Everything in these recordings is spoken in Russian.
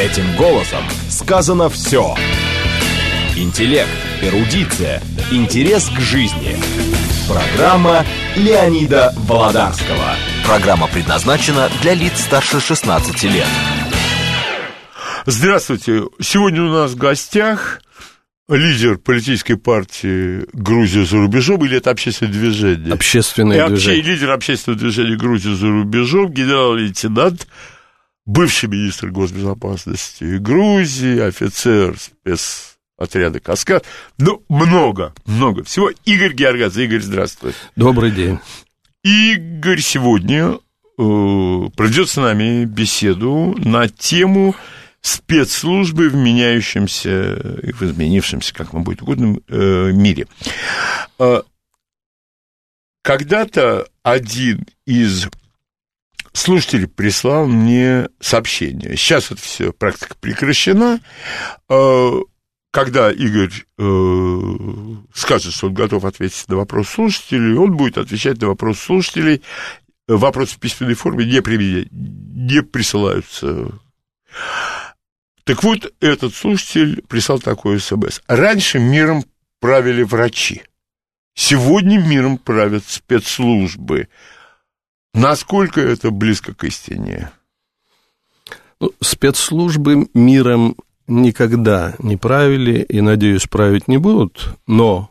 Этим голосом сказано все. Интеллект, эрудиция, интерес к жизни. Программа Леонида Володарского. Программа предназначена для лиц старше 16 лет. Здравствуйте. Сегодня у нас в гостях лидер политической партии «Грузия за рубежом» или это общественное движение? Общественное И движение. лидер общественного движения «Грузия за рубежом», генерал-лейтенант, бывший министр госбезопасности Грузии, офицер спецотряда «Каскад». Ну, много, много всего. Игорь Георгадзе. Игорь, здравствуй. Добрый день. Игорь сегодня э, проведет с нами беседу на тему спецслужбы в меняющемся и в изменившемся, как вам будет угодно, э, мире. Э, Когда-то один из слушателей прислал мне сообщение. Сейчас это все практика прекращена. Э, Когда Игорь э, скажет, что он готов ответить на вопрос слушателей, он будет отвечать на вопрос слушателей. Вопросы в письменной форме не, при- не присылаются. Так вот, этот слушатель прислал такой смс. Раньше миром правили врачи. Сегодня миром правят спецслужбы. Насколько это близко к истине? Ну, спецслужбы миром никогда не правили и, надеюсь, править не будут, но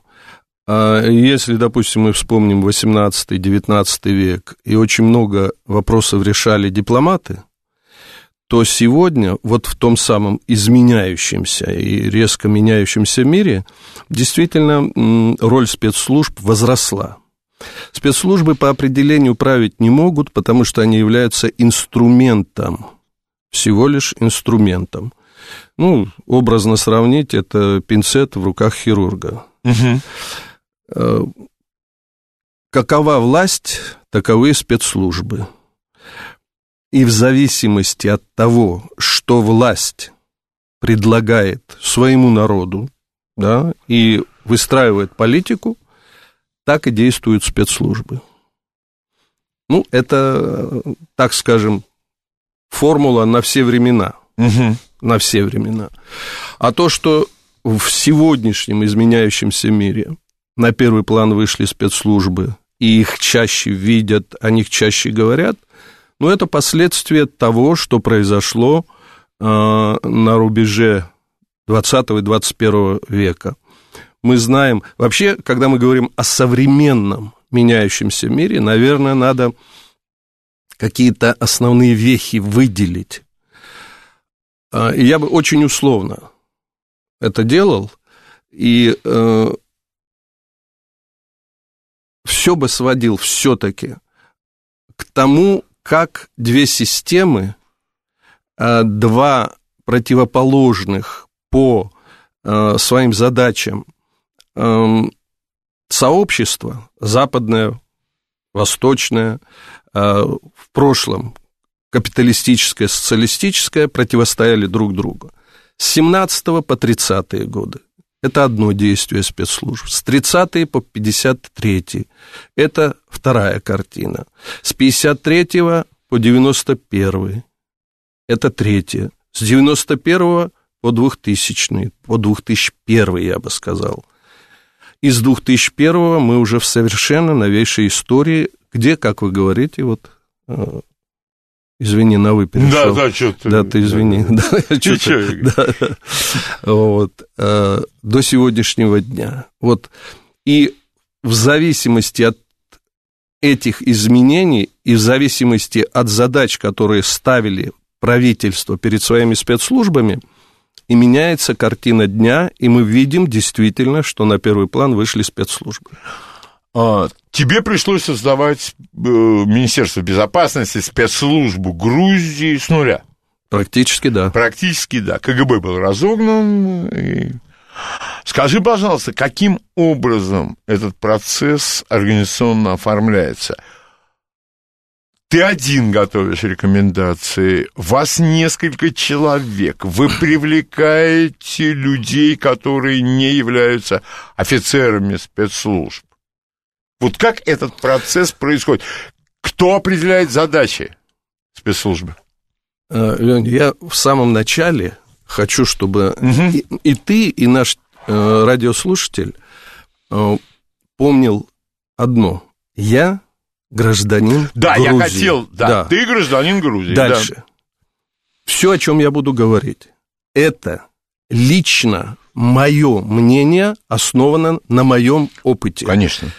а, если, допустим, мы вспомним 18-19 век, и очень много вопросов решали дипломаты, то сегодня вот в том самом изменяющемся и резко меняющемся мире действительно роль спецслужб возросла. Спецслужбы по определению править не могут, потому что они являются инструментом, всего лишь инструментом. Ну, образно сравнить, это пинцет в руках хирурга. Э, Какова власть, таковы спецслужбы. И в зависимости от того, что власть предлагает своему народу, да, и выстраивает политику, так и действуют спецслужбы. Ну, это, так скажем, формула на все времена. На все времена. А то, что в сегодняшнем изменяющемся мире на первый план вышли спецслужбы, и их чаще видят, о них чаще говорят, ну, это последствия того, что произошло э, на рубеже 20 и 21 века. Мы знаем, вообще, когда мы говорим о современном меняющемся мире, наверное, надо какие-то основные вехи выделить. А, И я бы очень условно это делал, и э, все бы сводил все-таки к тому, как две системы, э, два противоположных по э, своим задачам эм, сообщества, западное, восточное, э, в прошлом капиталистическое, социалистическое, противостояли друг другу. С 17 по 30 годы это одно действие спецслужб. С 30 по 53 это вторая картина. С 53 по 91 это третья. С 91 по 2000 по 2001 я бы сказал. Из 2001 мы уже в совершенно новейшей истории, где, как вы говорите, вот э, Извини, на вы перешел. Да, да, что ты. Да, ты извини. Да, Игорь. да. Вот. э, До сегодняшнего дня. Вот. И в зависимости от этих изменений и в зависимости от задач, которые ставили правительство перед своими спецслужбами, и меняется картина дня, и мы видим действительно, что на первый план вышли спецслужбы. А, тебе пришлось создавать э, Министерство безопасности, спецслужбу Грузии с нуля. Практически да. Практически, да. КГБ был разогнан. и- Скажи, пожалуйста, каким образом этот процесс организационно оформляется? Ты один готовишь рекомендации, вас несколько человек, вы привлекаете людей, которые не являются офицерами спецслужб. Вот как этот процесс происходит? Кто определяет задачи спецслужбы? Э, я в самом начале хочу, чтобы и, и ты, и наш э, радиослушатель э, помнил одно. Я гражданин Да, Грузии. я хотел, да, ты гражданин Грузии. да. Дальше. Все, о чем я буду говорить, это лично мое мнение основано на моем опыте. Конечно.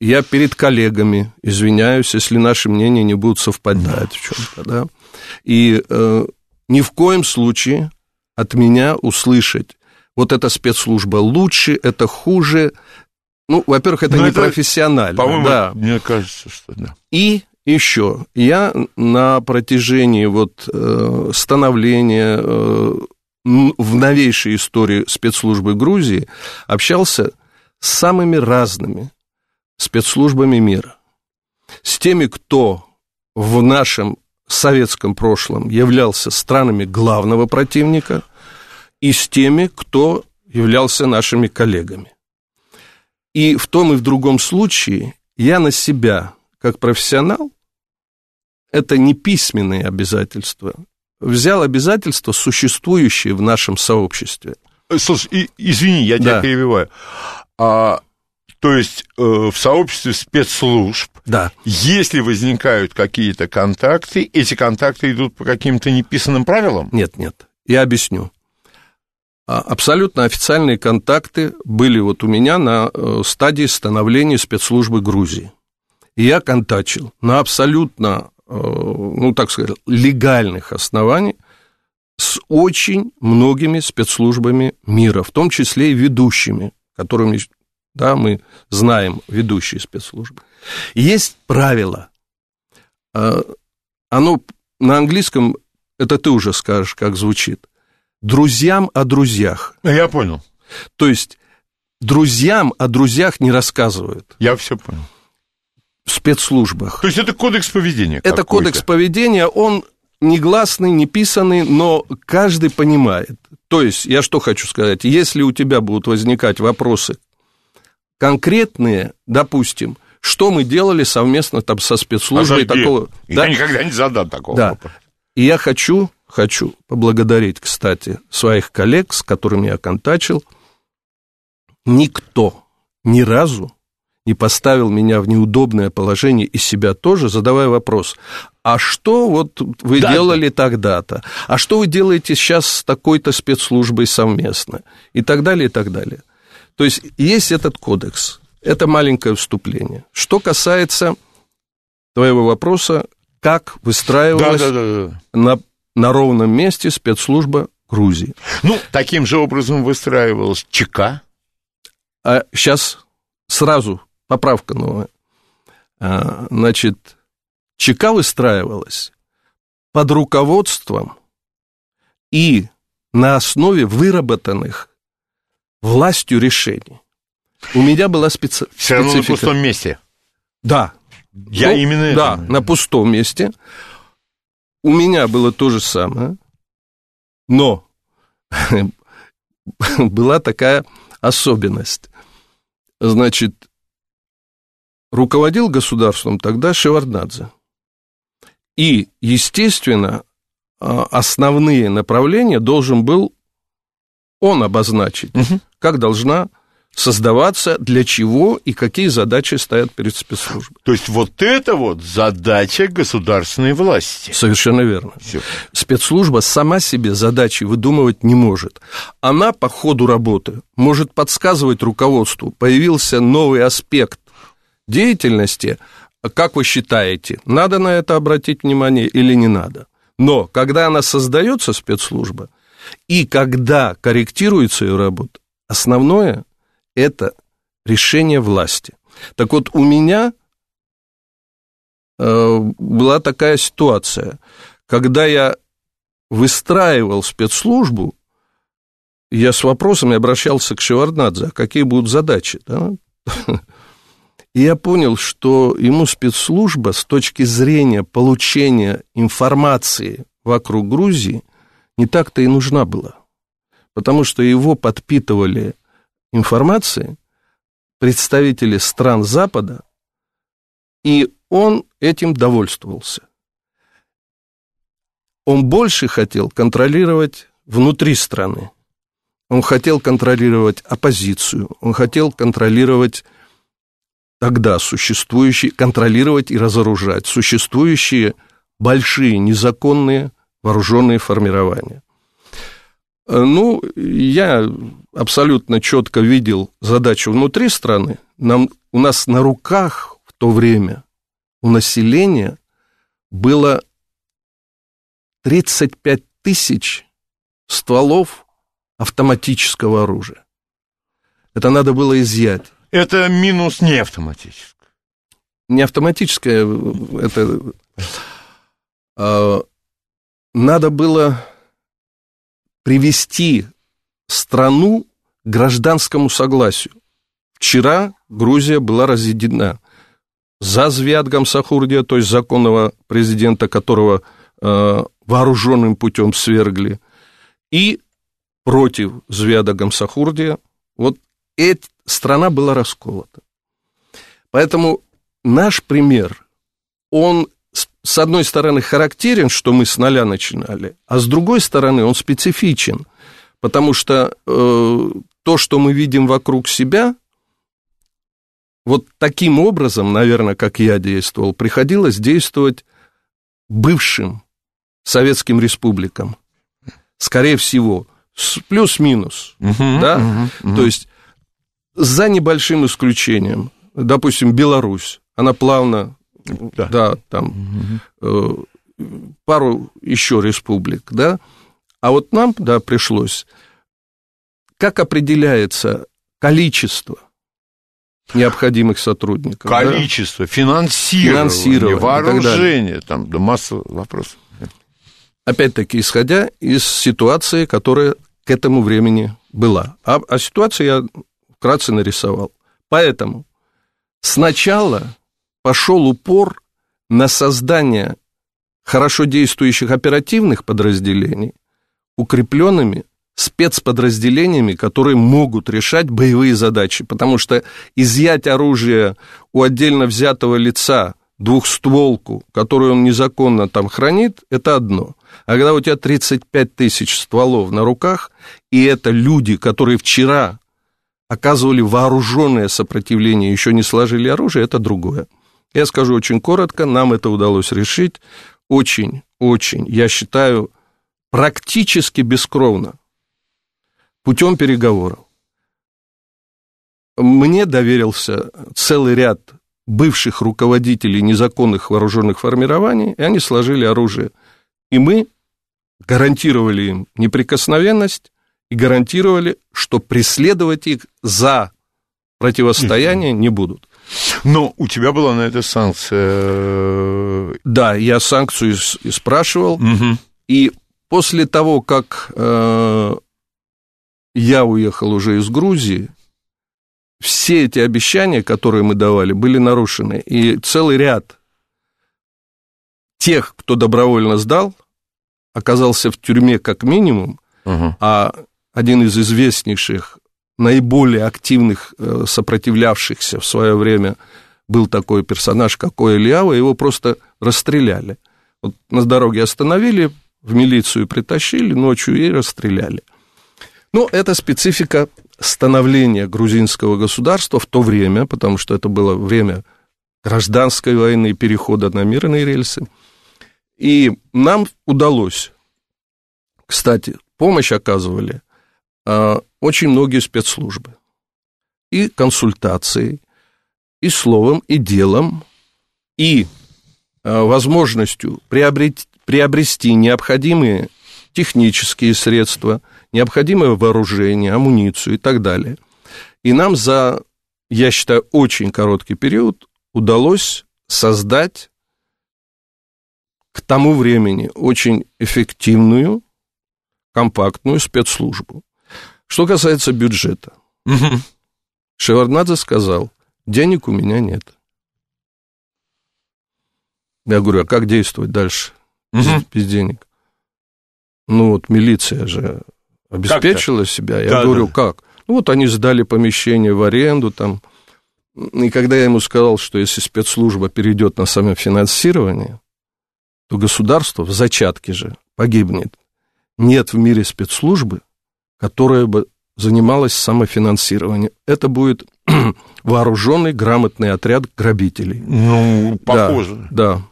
Я перед коллегами извиняюсь, если наши мнения не будут совпадать в чем-то, да. И э, ни в коем случае от меня услышать, вот эта спецслужба лучше, это хуже. Ну, во-первых, это Ну, не это, профессионально. По-моему, да. мне кажется, что да. И еще я на протяжении вот э, становления э, в новейшей истории спецслужбы Грузии общался с самыми разными спецслужбами мира. С теми, кто в нашем советском прошлом являлся странами главного противника, и с теми, кто являлся нашими коллегами. И в том и в другом случае я на себя, как профессионал, это не письменные обязательства, взял обязательства, существующие в нашем сообществе. Э, Слушай, извини, я тебя Да. перебиваю. А, то есть э, в сообществе спецслужб, Да. если возникают какие-то контакты, эти контакты идут по каким-то неписанным правилам? Нет, нет, я объясню. А, Абсолютно официальные контакты были вот у меня на э, стадии становления спецслужбы Грузии. И я контачил на абсолютно, э, ну так сказать, легальных оснований с очень многими спецслужбами мира, в том числе и ведущими, которыми да, мы знаем, ведущие спецслужбы. Есть правило. Э, Оно на английском, это ты уже скажешь, как звучит. Друзьям о друзьях. Я понял, То есть друзьям о друзьях не рассказывают я все понял. в спецслужбах. То есть это кодекс поведения Это кодекс поведения, он негласный, не писанный, но каждый понимает. То есть, я что хочу сказать, если у тебя будут возникать вопросы конкретные, допустим, что мы делали совместно там со спецслужбой Подожди, такого... Я да? никогда не задам такого Да. вопроса. И я хочу, хочу поблагодарить, кстати, своих коллег, с которыми я контачил. Никто ни разу не поставил меня в неудобное положение и себя тоже, задавая вопрос, а что вот вы Да, делали тогда-то, а что вы делаете сейчас с такой-то спецслужбой совместно, и так далее, и так далее. То есть есть этот кодекс, это маленькое вступление. Что касается твоего вопроса, как Да, выстраивалась да, да, да. на, на ровном месте спецслужба Грузии. Ну, таким же образом выстраивалась ЧК. А сейчас сразу поправка новая. А, Значит, ЧК выстраивалась под руководством и на основе выработанных властью решений. У меня была специ... Все равно на пустом месте. Да. Я Ну, именно это Да, имею. на пустом месте. У меня было то же самое, но была такая особенность. Значит, руководил государством тогда Шеварднадзе. И, естественно, а, основные направления должен был он обозначить, Мгм. как должна создаваться, для чего и какие задачи стоят перед спецслужбой. То есть вот это вот задача государственной власти. Совершенно верно. Всё. Спецслужба сама себе задачи выдумывать не может. Она по ходу работы может подсказывать руководству. Появился новый аспект деятельности. Как вы считаете, надо на это обратить внимание или не надо? Но когда она создается, спецслужба, и когда корректируется ее работа, основное – это решение власти. Так вот, у меня э, была такая ситуация, когда я выстраивал спецслужбу, я с вопросами обращался к Шеварднадзе, а какие будут задачи. Да? И я понял, что ему спецслужба с точки зрения получения информации вокруг Грузии не так-то и нужна была. Потому что его подпитывали информацией представители стран Запада, и он этим довольствовался. он больше хотел контролировать внутри страны. Он хотел контролировать оппозицию, он хотел контролировать тогда существующие, контролировать и разоружать существующие большие незаконные вооруженные формирования. Ну, я абсолютно четко видел задачу внутри страны. Нам, у нас на руках в то время у населения было 35 тысяч стволов автоматического оружия. Это надо было изъять. Это минус не автоматическое. Не автоматическое, это... А, надо было привести страну к гражданскому согласию. Вчера Грузия была разъединена за Звят Гамсахурдия, то есть законного президента, которого э, вооруженным путем свергли, и против Звяда Гамсахурдия. Вот эта страна была расколота. Поэтому наш пример, он с одной стороны характерен, что мы с нуля начинали, а с другой стороны он специфичен, потому что э, то, что мы видим вокруг себя, вот таким образом, наверное, как я действовал, приходилось действовать бывшим советским республикам. Скорее всего, плюс-минус, uh-huh, да? Uh-huh, uh-huh. То есть за небольшим исключением, допустим, Беларусь, она плавно, да, да там э, пару еще республик, да, а вот нам, да, пришлось. Как определяется количество необходимых сотрудников? Количество, да? финансирование, финансирование, вооружение, там, да масса вопросов опять-таки, исходя из ситуации, которая к этому времени была. А, а ситуацию я вкратце нарисовал. Поэтому сначала пошел упор на создание хорошо действующих оперативных подразделений, укрепленными спецподразделениями, которые могут решать боевые задачи, потому что изъять оружие у отдельно взятого лица двухстволку, которую он незаконно там хранит, это одно. А когда у тебя 35 тысяч стволов на руках, и это люди, которые вчера оказывали вооруженное сопротивление, еще не сложили оружие, это другое. Я скажу очень коротко, нам это удалось решить очень, очень, я считаю, практически бескровно, путем переговоров. Мне доверился целый ряд бывших руководителей незаконных вооруженных формирований, и они сложили оружие. И мы гарантировали им неприкосновенность и гарантировали, что преследовать их за противостояние не будут. Но у тебя была на это санкция. Да, я санкцию спрашивал. Угу. И после того, как э, я уехал уже из Грузии, все эти обещания, которые мы давали, были нарушены. И целый ряд тех, кто добровольно сдал, оказался в тюрьме как минимум, угу. а один из известнейших, наиболее активных э, сопротивлявшихся в свое время был такой персонаж, как Ильява, его просто расстреляли. Вот на дороге остановили, в милицию притащили ночью и расстреляли. Ну, это специфика становления грузинского государства в то время, потому что это было время гражданской войны и перехода на мирные рельсы. И нам удалось, кстати, помощь оказывали а, очень многие спецслужбы. И консультацией, и словом, и делом, и а, возможностью приобрести, приобрести необходимые технические средства – необходимое вооружение, амуницию и так далее. И нам за, я считаю, очень короткий период удалось создать к тому времени очень эффективную, компактную спецслужбу. Что касается бюджета. Угу. Шеварднадзе сказал, денег у меня нет. Я говорю, а как действовать дальше угу. без, без денег? Ну вот милиция же обеспечила себя. Я да, говорю, да. как? Ну, вот они сдали помещение в аренду там. И когда я ему сказал, что если спецслужба перейдет на самофинансирование, то государство в зачатке же погибнет, нет в мире спецслужбы, которая бы занималась самофинансированием. Это будет вооруженный, грамотный отряд грабителей. Ну, похоже. Да, да.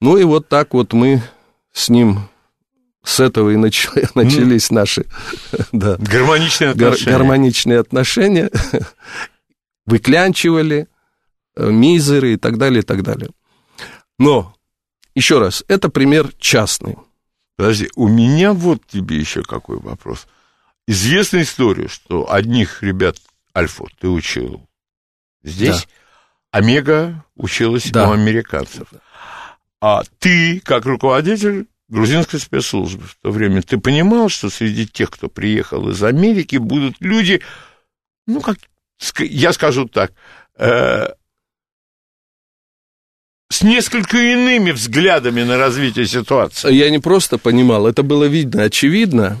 Ну и вот так вот мы с ним с этого и нач... начались наши да, гармоничные отношения. гармоничные отношения. Выклянчивали, э, мизеры и так далее, и так далее. Но, еще раз, это пример частный. Подожди, у меня вот тебе еще какой вопрос. Известная история, что одних ребят Альфу ты учил здесь, да. Омега училась да. у американцев. А ты, как руководитель грузинской спецслужбы в то время, ты понимал, что среди тех, кто приехал из Америки, будут люди, ну, как я скажу так, э, с несколько иными взглядами на развитие ситуации. Я не просто понимал, это было видно, очевидно.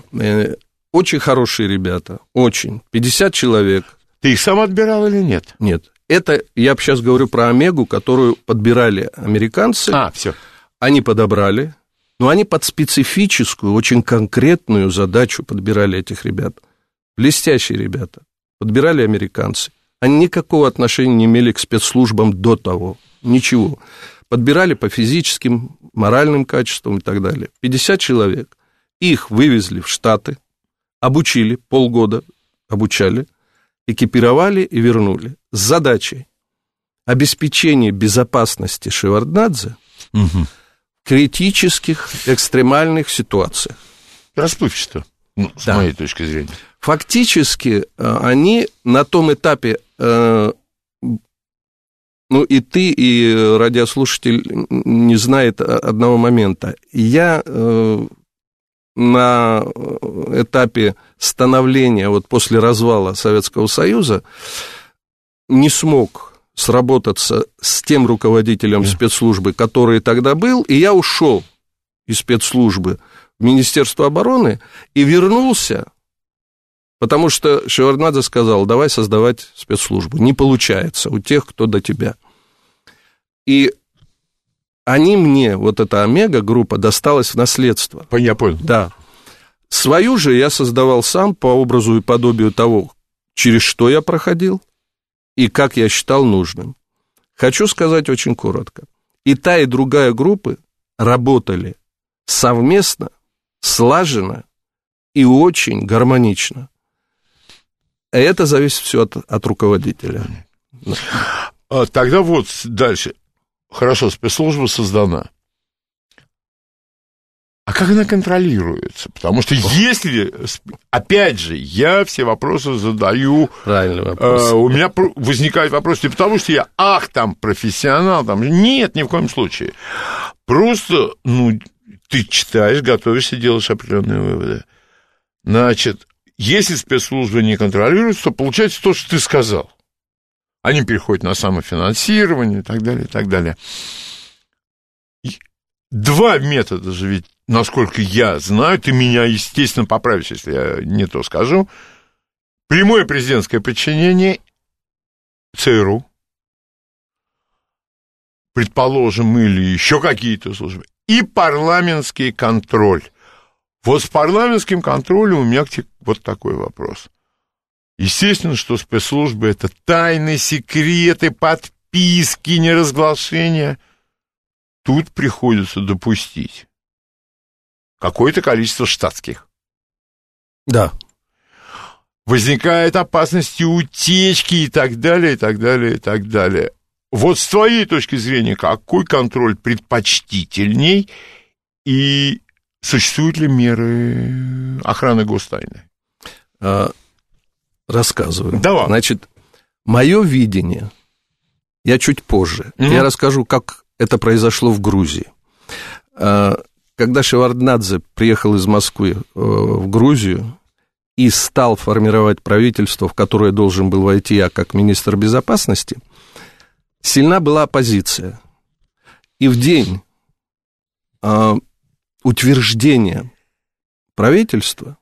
Очень хорошие ребята, очень. 50 человек. Ты их сам отбирал или нет? Нет. Это я сейчас говорю про Омегу, которую подбирали американцы. А, все. Они подобрали, но они под специфическую, очень конкретную задачу подбирали этих ребят. Блестящие ребята. Подбирали американцы. Они никакого отношения не имели к спецслужбам до того. Ничего. Подбирали по физическим, моральным качествам и так далее. 50 человек. Их вывезли в Штаты, обучили, полгода обучали, экипировали и вернули с задачей обеспечения безопасности Шеварднадзе угу. в критических, экстремальных ситуациях. Расплывчато, ну, с да. моей точки зрения. Фактически э, они на том этапе э, ну, и ты, и радиослушатель не знает одного момента. Я э, на этапе становления, вот после развала Советского Союза, не смог сработаться с тем руководителем yeah. спецслужбы, который тогда был, и я ушел из спецслужбы в Министерство обороны и вернулся, потому что Шеварднадзе сказал, давай создавать спецслужбу. Не получается у тех, кто до тебя. И они мне, вот эта Омега-группа, досталась в наследство. Я понял. Да. Свою же я создавал сам по образу и подобию того, через что я проходил и как я считал нужным. Хочу сказать очень коротко. И та, и другая группы работали совместно, слаженно и очень гармонично. Это зависит все от, от руководителя. А, тогда вот дальше хорошо, спецслужба создана. А как она контролируется? Потому что если, опять же, я все вопросы задаю... Правильный вопрос. Э, у меня возникает вопрос не потому, что я, ах, там, профессионал, там, нет, ни в коем случае. Просто, ну, ты читаешь, готовишься, делаешь определенные выводы. Значит, если спецслужбы не контролируются, то получается то, что ты сказал они переходят на самофинансирование и так далее, и так далее. И два метода же ведь, насколько я знаю, ты меня, естественно, поправишь, если я не то скажу. Прямое президентское подчинение ЦРУ, предположим, или еще какие-то службы, и парламентский контроль. Вот с парламентским контролем у меня вот такой вопрос. Естественно, что спецслужбы — это тайны, секреты, подписки, неразглашения. Тут приходится допустить какое-то количество штатских. Да. Возникает опасность утечки и так далее, и так далее, и так далее. Вот с твоей точки зрения, какой контроль предпочтительней и существуют ли меры охраны гостайны? Рассказываю. Давай. Значит, мое видение, я чуть позже, угу. я расскажу, как это произошло в Грузии. А, когда Шеварднадзе приехал из Москвы э, в Грузию и стал формировать правительство, в которое должен был войти я как министр безопасности, сильна была оппозиция. И в день а, утверждения правительства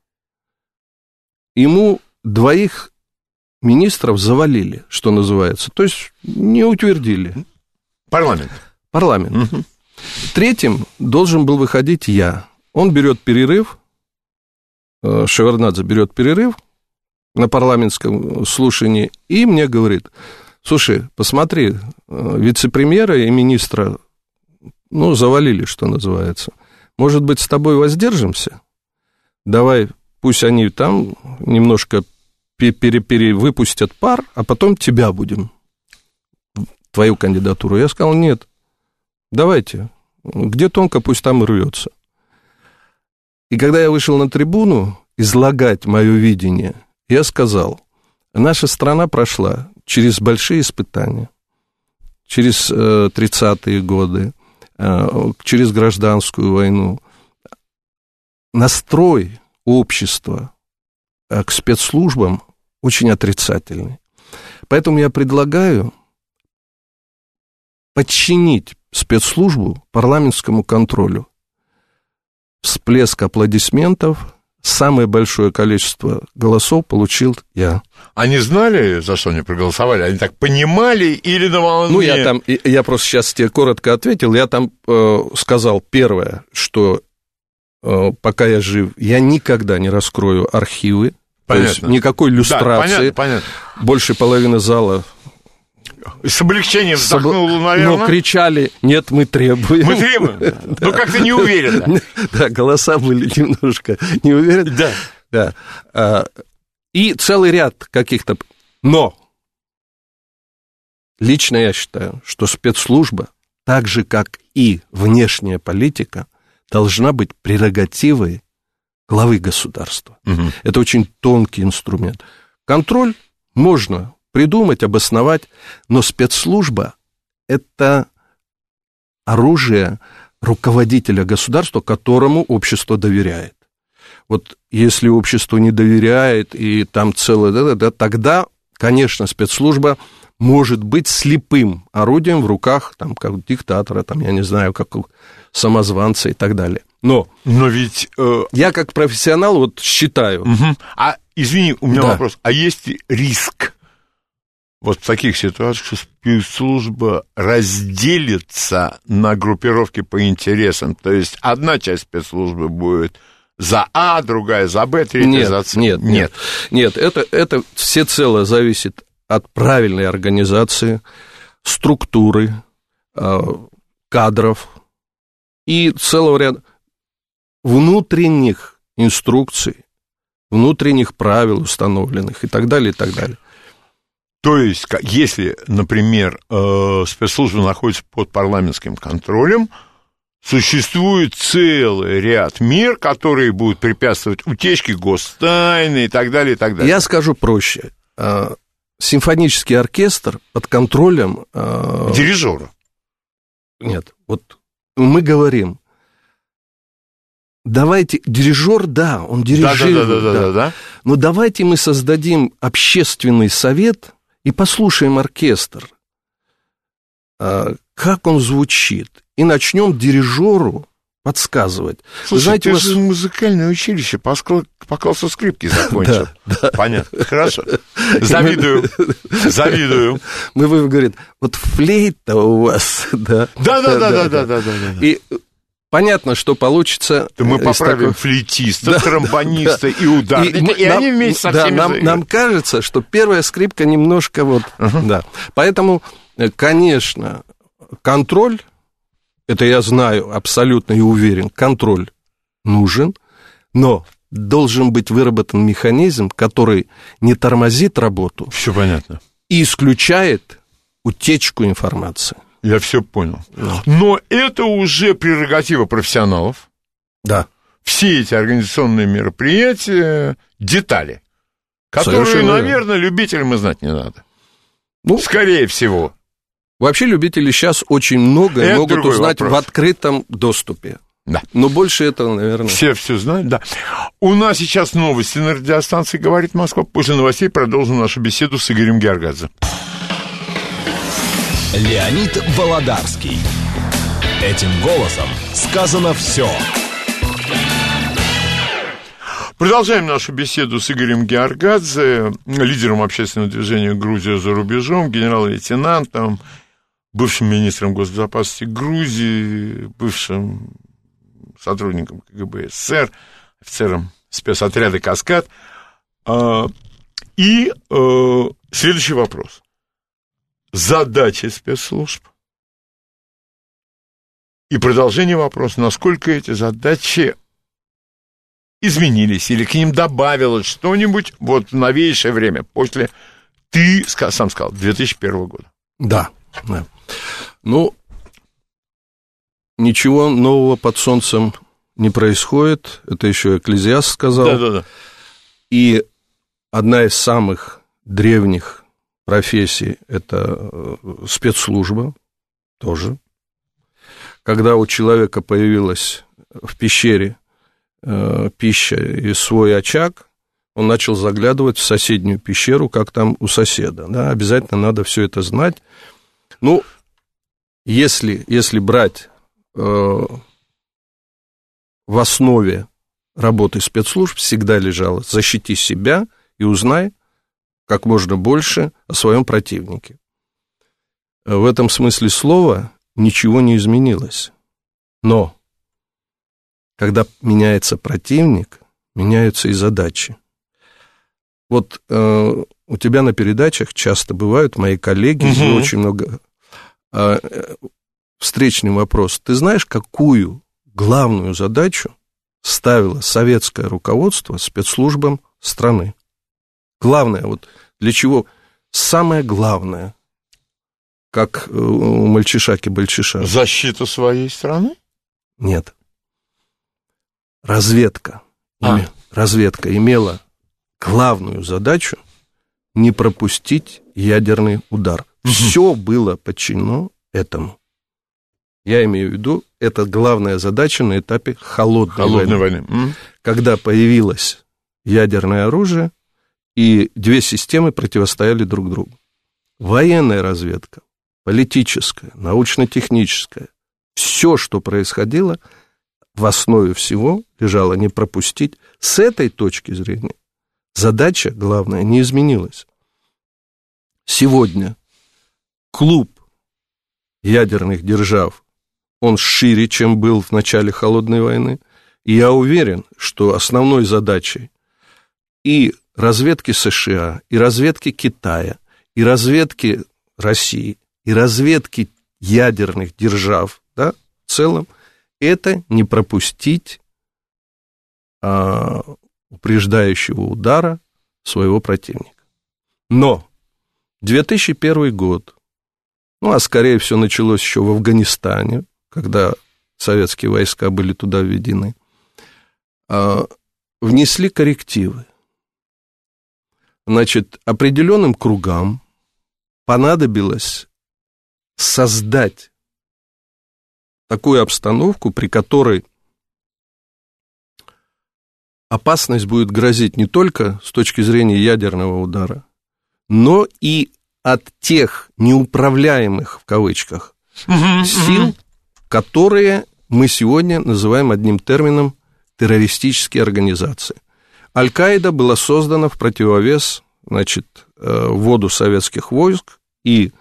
ему двоих министров завалили, что называется. То есть не утвердили. Парламент. Парламент. Угу. Третьим должен был выходить я. Он берет перерыв, э, Шеварднадзе берет перерыв на парламентском слушании и мне говорит, слушай, посмотри, э, вице-премьера и министра, ну, завалили, что называется. Может быть, с тобой воздержимся? Давай, пусть они там немножко перевыпустят пар, а потом тебя будем, твою кандидатуру. Я сказал, нет, давайте, где тонко, пусть там и рвется. И когда я вышел на трибуну излагать мое видение, я сказал, наша страна прошла через большие испытания, через э, 30-е годы, э, через гражданскую войну. Настрой общества э, к спецслужбам очень отрицательный. Поэтому я предлагаю подчинить спецслужбу парламентскому контролю. Всплеск аплодисментов, самое большое количество голосов получил я. Они знали, за что они проголосовали? Они так понимали или на волне? Ну, я там, я просто сейчас тебе коротко ответил. Я там э, сказал первое, что э, пока я жив, я никогда не раскрою архивы. Понятно. То есть никакой иллюстрации. Да, понятно, понятно. Больше половины зала с облегчением вздохнул, Соб... наверное. Но кричали, нет, мы требуем. Мы требуем? Ну, как-то не уверенно. Да, голоса были немножко не уверены. Да. Да. А, и целый ряд каких-то... Но лично я считаю, что спецслужба, так же, как и внешняя политика, должна быть прерогативой главы государства. Угу. Это очень тонкий инструмент. Контроль можно придумать, обосновать, но спецслужба – это оружие руководителя государства, которому общество доверяет. Вот если общество не доверяет, и там целое, да, да, тогда, конечно, спецслужба может быть слепым орудием в руках, там, как диктатора, там, я не знаю, как самозванца и так далее. Но, Но ведь... Э... Я как профессионал вот считаю... Угу. А, извини, у меня да. вопрос. А есть риск вот в таких ситуациях, что спецслужба разделится на группировки по интересам. То есть одна часть спецслужбы будет за А, другая за Б, третья нет, за С. Нет, нет, нет, это, это всецело зависит от правильной организации, структуры, э, кадров и целого ряда внутренних инструкций, внутренних правил установленных и так далее, и так далее. То есть, если, например, э, спецслужба находится под парламентским контролем, существует целый ряд мер, которые будут препятствовать утечке гостайны и так далее, и так далее. Я скажу проще. Э, симфонический оркестр под контролем... Э, Дирижера. Нет, вот мы говорим, давайте, дирижер, да, он дирижирует, да, да, да, да, да, да. но давайте мы создадим общественный совет, и послушаем оркестр, а, как он звучит, и начнем дирижеру подсказывать. Слушай, Знаете, ты вас... же музыкальное училище, поскольку поклался скрипки закончил. Да, да. Понятно, хорошо. Завидую, завидую. Мы, вы говорит, вот флейта у вас, да. Да, да, да, да, да, да, да. И понятно, что получится... То мы поправим такой... флейтиста, да, тромбониста да, и ударника, и, мы, и нам, они вместе со да, нам, нам кажется, что первая скрипка немножко вот... Uh-huh. Да. Поэтому, э, конечно, контроль, это я знаю абсолютно и уверен, контроль нужен, но должен быть выработан механизм, который не тормозит работу. Все понятно. И исключает утечку информации. Я все понял. Да. Но это уже прерогатива профессионалов. Да. Все эти организационные мероприятия, детали, которые, Совершенно наверное, любителям и знать не надо. Ну, Скорее всего. Вообще любители сейчас очень много это могут узнать вопрос. в открытом доступе. Да. Но больше этого, наверное... Все все знают, да. У нас сейчас новости на радиостанции «Говорит Москва». После новостей продолжим нашу беседу с Игорем Георгадзе. Леонид Володарский. Этим голосом сказано все. Продолжаем нашу беседу с Игорем Георгадзе, лидером общественного движения «Грузия за рубежом», генерал-лейтенантом, бывшим министром госбезопасности Грузии, бывшим сотрудником КГБ СССР, офицером спецотряда «Каскад». А, и э, следующий вопрос. Задачи спецслужб и продолжение вопроса, насколько эти задачи изменились или к ним добавилось что-нибудь вот в новейшее время, после, ты сам сказал, 2001 года. Да, да. Ну, ничего нового под солнцем не происходит, это еще Экклезиаст сказал. Да, да, да. И одна из самых древних профессий – это э, спецслужба, тоже. Когда у человека появилась в пещере э, пища и свой очаг, он начал заглядывать в соседнюю пещеру, как там у соседа. Да? Обязательно надо все это знать. Ну, если, если брать э, в основе работы спецслужб, всегда лежало «защити себя и узнай как можно больше о своем противнике». В этом смысле слова ничего не изменилось. Но когда меняется противник, меняются и задачи. Вот э, у тебя на передачах часто бывают мои коллеги, угу. очень много э, встречный вопрос. Ты знаешь, какую главную задачу ставило советское руководство спецслужбам страны? Главное, вот для чего самое главное, как у мальчишаки-бальчиша. Защита своей страны? Нет. Разведка. А. Разведка имела главную задачу не пропустить ядерный удар. Все было подчинено этому. Я имею в виду, это главная задача на этапе холодной, холодной войны. войны. Когда появилось ядерное оружие, и две системы противостояли друг другу. Военная разведка, политическая, научно-техническая, все, что происходило, в основе всего лежало не пропустить. С этой точки зрения задача, главная, не изменилась. Сегодня клуб ядерных держав, он шире, чем был в начале Холодной войны. И я уверен, что основной задачей и разведки США, и разведки Китая, и разведки России, и разведки ядерных держав, да, в целом, это не пропустить а, упреждающего удара своего противника. Но 2001 год, ну, а скорее всего началось еще в Афганистане, когда советские войска были туда введены, а, внесли коррективы. Значит, определенным кругам понадобилось создать такую обстановку, при которой опасность будет грозить не только с точки зрения ядерного удара, но и от тех неуправляемых, в кавычках, угу, сил, угу. которые мы сегодня называем одним термином террористические организации. Аль-Каида была создана в противовес значит, э, вводу советских войск, и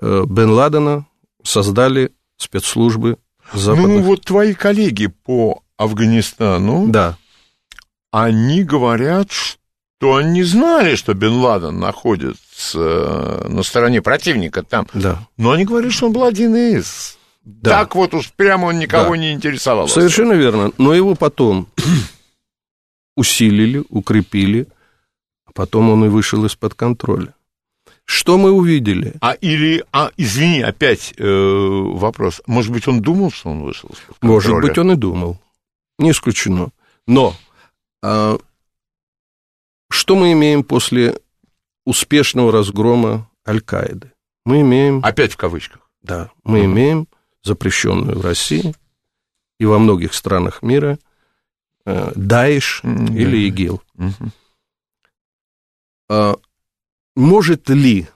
э, Бен Ладена создали спецслужбы западных. Ну, вот твои коллеги по Афганистану, да. они говорят, что они знали, что Бен Ладен находится э, на стороне противника там. Да. Но они говорят, что он был один из. Да. Так вот уж прямо он никого да. не интересовал. Совершенно верно. Но его потом усилили, укрепили, а потом он и вышел из-под контроля. Что мы увидели? А или, а, извини, опять э, вопрос. Может быть, он думал, что он вышел из-под контроля? Может быть, он и думал. Не исключено. Но э, что мы имеем после успешного разгрома Аль-Каиды? Мы имеем... Опять в кавычках. Да, мы имеем запрещенную в России и во многих странах мира Даиш mm или ИГИЛ. Mm-hmm. А, может ли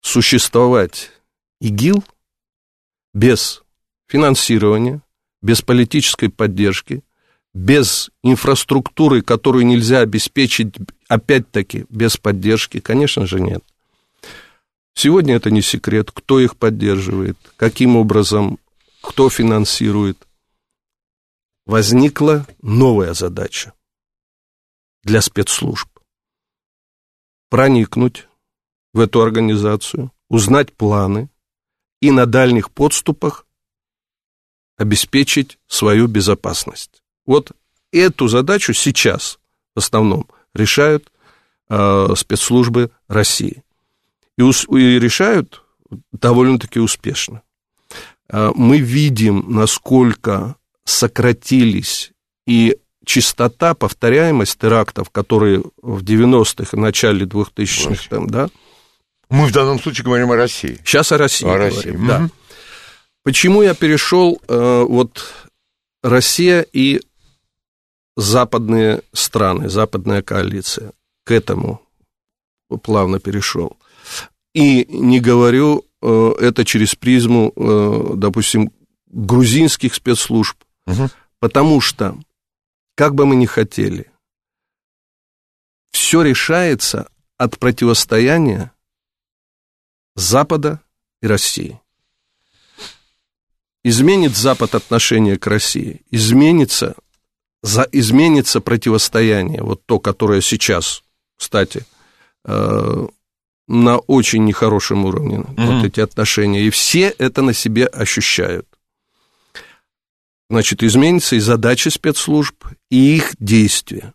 существовать ИГИЛ без финансирования, без политической поддержки, без инфраструктуры, которую нельзя обеспечить, опять-таки, без поддержки? Конечно же, нет. Сегодня это не секрет, кто их поддерживает, каким образом, кто финансирует. Возникла новая задача для спецслужб. Проникнуть в эту организацию, узнать планы и на дальних подступах обеспечить свою безопасность. Вот эту задачу сейчас в основном решают э, спецслужбы России. И, и решают довольно-таки успешно. Э, мы видим, насколько сократились и частота, повторяемость терактов, которые в 90-х и начале 2000-х, там, да? Мы в данном случае говорим о России. Сейчас о России о говорим, России. да. Угу. Почему я перешел э, вот Россия и западные страны, западная коалиция к этому плавно перешел. И не говорю э, это через призму, э, допустим, грузинских спецслужб, угу. потому что, как бы мы ни хотели, все решается от противостояния Запада и России. Изменит Запад отношение к России, изменится, за, изменится противостояние, вот то, которое сейчас, кстати, э, на очень нехорошем уровне, mm-hmm. вот эти отношения, и все это на себе ощущают. Значит, изменится и задачи спецслужб, и их действия.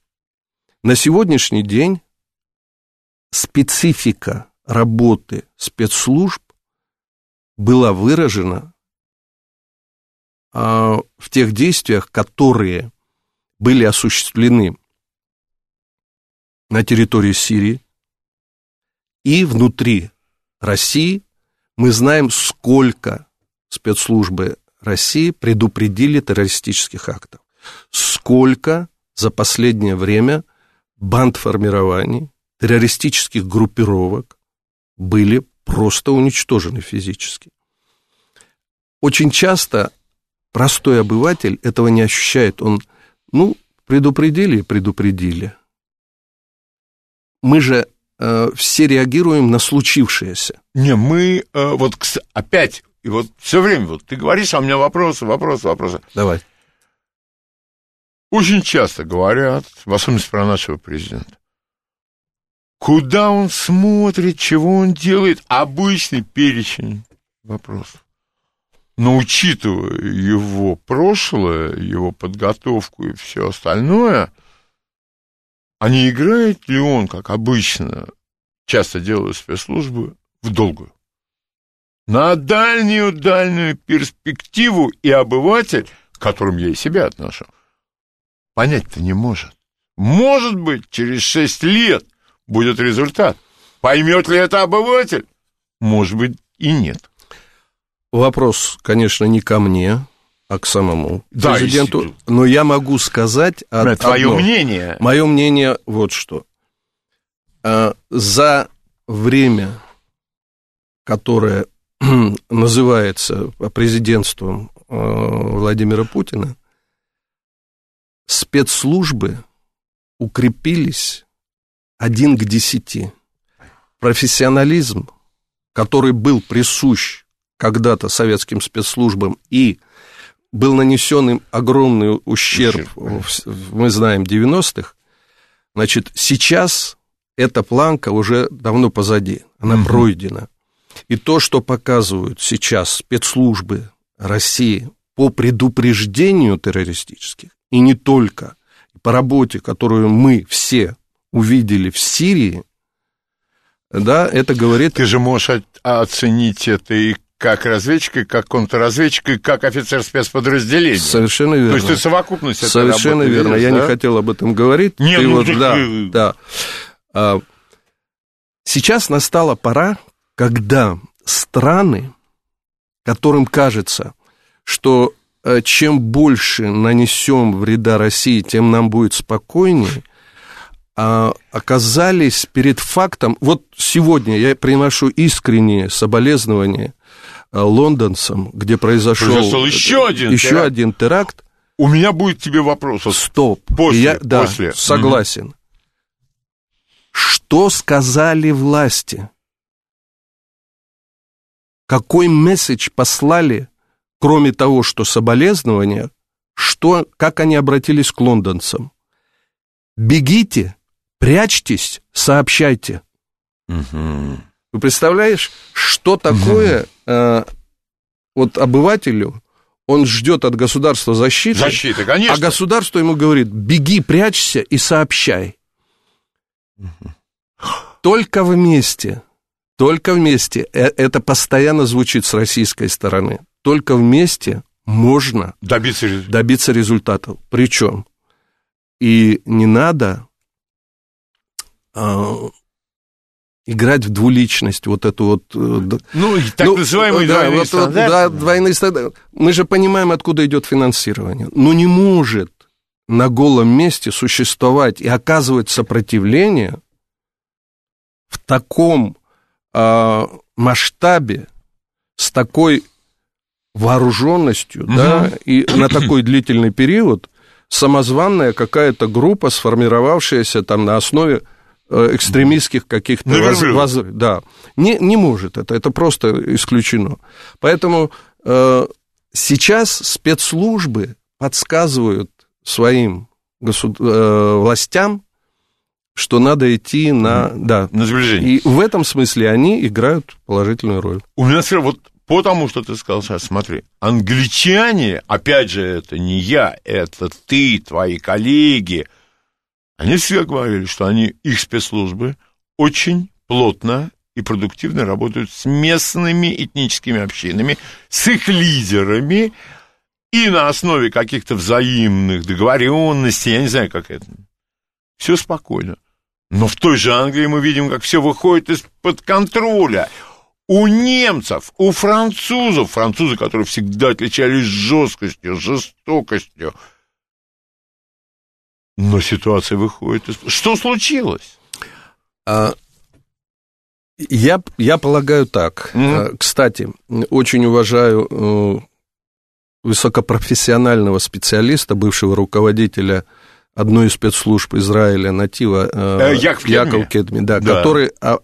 На сегодняшний день специфика работы спецслужб была выражена а, в тех действиях, которые были осуществлены на территории Сирии и внутри России. Мы знаем, сколько спецслужбы России предупредили террористических актов, сколько за последнее время банд формирований, террористических группировок были просто уничтожены физически. Очень часто простой обыватель этого не ощущает. Он, ну, предупредили предупредили. Мы же э, все реагируем на случившееся. Не, мы э, вот опять, и вот все время, вот ты говоришь, а у меня вопросы, вопросы, вопросы. Давай. Очень часто говорят, в особенности про нашего президента, Куда он смотрит, чего он делает? Обычный перечень вопросов. Но учитывая его прошлое, его подготовку и все остальное, а не играет ли он, как обычно, часто делают спецслужбы, в долгую? На дальнюю-дальнюю перспективу и обыватель, к которым я и себя отношу, понять-то не может. Может быть, через шесть лет будет результат. Поймет ли это обыватель? Может быть, и нет. Вопрос, конечно, не ко мне, а к самому да, президенту. Но я могу сказать одно. Твое мнение. Мое мнение вот что. А, за время, которое называется президентством а, Владимира Путина, спецслужбы укрепились один к десяти. Профессионализм, который был присущ когда-то советским спецслужбам и был нанесен им огромный ущерб, мы знаем, 90-х, значит, сейчас эта планка уже давно позади, она угу. пройдена. И то, что показывают сейчас спецслужбы России по предупреждению террористических, и не только, по работе, которую мы все увидели в Сирии, да, это говорит... Ты же можешь оценить это и как разведчик, и как контрразведчик, и как офицер спецподразделения. Совершенно верно. То есть ты совокупность Совершенно верно. Видишь, Я да? не хотел об этом говорить. Нет, ты ну, вот, ты... да, да. А, сейчас настала пора, когда страны, которым кажется, что э, чем больше нанесем вреда России, тем нам будет спокойнее, а, оказались перед фактом, вот сегодня я приношу искренние соболезнования а, лондонцам, где произошел, произошел еще один еще теракт. один теракт. У меня будет тебе вопрос. Стоп. После, я, да, после. согласен. Угу. Что сказали власти? Какой месседж послали, кроме того, что соболезнования, что, как они обратились к лондонцам. Бегите, прячьтесь, сообщайте. Угу. Вы представляешь, что такое э, вот обывателю, он ждет от государства защиты, Защита, конечно. а государство ему говорит, беги, прячься и сообщай. Только вместе, только вместе, э, это постоянно звучит с российской стороны, только вместе можно Добиться результата. добиться результатов. Причем и не надо а, играть в двуличность, вот эту вот... э, Ну, так ну, называемые да, двойные вот, вот, да, двойные стандарты. Мы же понимаем, откуда идет финансирование. Но не может на голом месте существовать и оказывать сопротивление в таком а, масштабе, с такой вооруженностью, да, и на такой длительный период самозванная какая-то группа, сформировавшаяся там на основе э, экстремистских каких-то воз- воз- да, не, не может это, это просто исключено. Поэтому э, сейчас спецслужбы подсказывают своим госуд- э, властям, что надо идти на... Да. На сближение. И в этом смысле они играют положительную роль. У меня все вот потому что ты сказал сейчас, смотри, англичане, опять же, это не я, это ты, твои коллеги, они все говорили, что они, их спецслужбы очень плотно и продуктивно работают с местными этническими общинами, с их лидерами, и на основе каких-то взаимных договоренностей, я не знаю, как это, все спокойно. Но в той же Англии мы видим, как все выходит из-под контроля. У немцев, у французов, французы, которые всегда отличались жесткостью, жестокостью, но ситуация выходит из... Что случилось? А, Я, я полагаю так. А, Кстати, очень уважаю э, высокопрофессионального специалиста, бывшего руководителя одной из спецслужб Израиля, Натива Э, Яков Кедми. Кедми, да, Да. который о-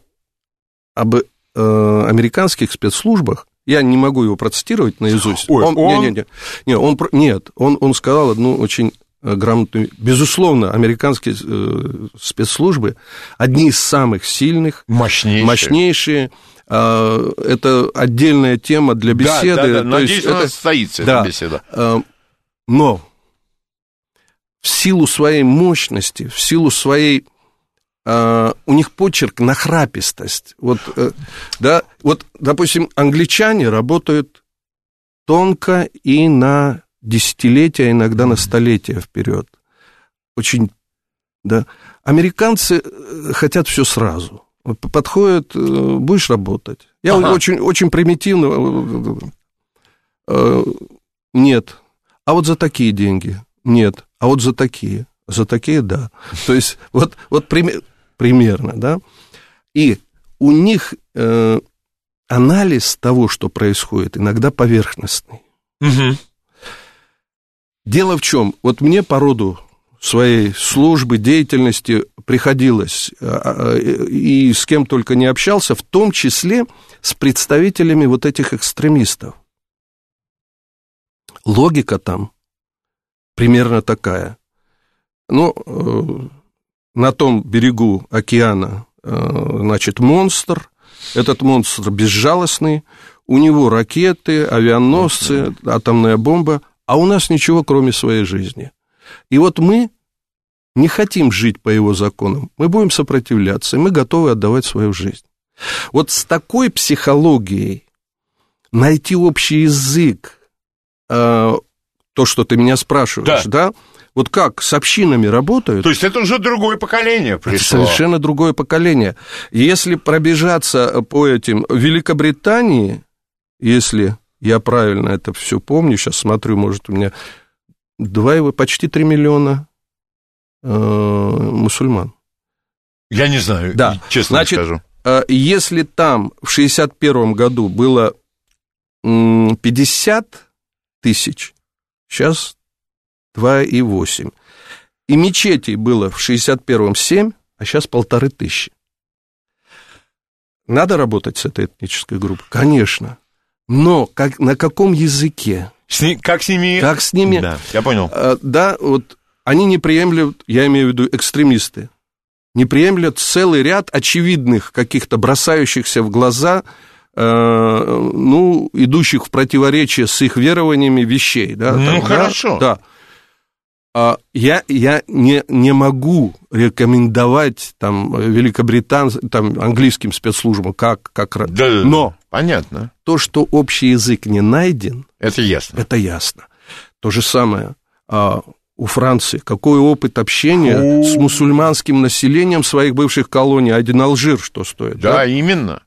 об э, американских спецслужбах, я не могу его процитировать наизусть. Ой, он, он- Не, не, не, не, он, нет, он, он сказал одну очень э, грамотную... Безусловно, американские э, спецслужбы одни из самых сильных, мощнейшие. А, Это отдельная тема для Да, беседы. да, да. То Надеюсь, есть она это- состоится, да. эта беседа. Но в силу своей мощности, в силу своей а, у них почерк нахрапистость. Вот, э, да, вот, допустим, англичане работают тонко и на десятилетия, а иногда на столетия вперед. Очень, да. Американцы э, хотят все сразу. Подходят, э, будешь работать. Я Ага. очень, очень примитивно. э, э, Нет. А вот за такие деньги? Нет. А вот за такие? За такие, да. То есть вот, вот прим- примерно, да. И у них э, анализ того, что происходит, иногда поверхностный. Мгм. Дело в чем? Вот мне по роду своей службы, деятельности приходилось, а, а, и с кем только не общался, в том числе с представителями вот этих экстремистов. Логика там примерно такая. Ну, э, на том берегу океана, э, значит, монстр. Этот монстр безжалостный. У него ракеты, авианосцы, атомная бомба. А у нас ничего, кроме своей жизни. И вот мы не хотим жить по его законам. Мы будем сопротивляться, и мы готовы отдавать свою жизнь. Вот с такой психологией найти общий язык, э, то, что ты меня спрашиваешь, да. Вот как с общинами работают? То есть это уже другое поколение Это пришло. совершенно другое поколение. Если пробежаться по этим... В Великобритании, если я правильно это все помню, сейчас смотрю, может, у меня два, его- почти 3 миллиона э, мусульман. Я не знаю, Да. честно Значит, скажу. А Если там в 61 году было м, 50 тысяч, сейчас 2,8. И мечетей было в 61-м 7, а сейчас полторы тысячи. Надо работать с этой этнической группой? Конечно. Но как, на каком языке? С ни- как с ними... Как с ними? Да, я понял. А, Да, вот они не приемлют, я имею в виду экстремисты, не приемлют целый ряд очевидных каких-то бросающихся в глаза, ну, идущих в противоречие с их верованиями вещей. Да, Ну, там, да, хорошо. Да. А я, я не, не могу рекомендовать там Великобритан, там английским спецслужбам, как, как... Да, да, да. Но Понятно. то, что общий язык не найден, Это ясно. это ясно. То же самое а, у Франции. Какой опыт общения Фу. с мусульманским населением своих бывших колоний? Один Алжир что стоит? Да, именно.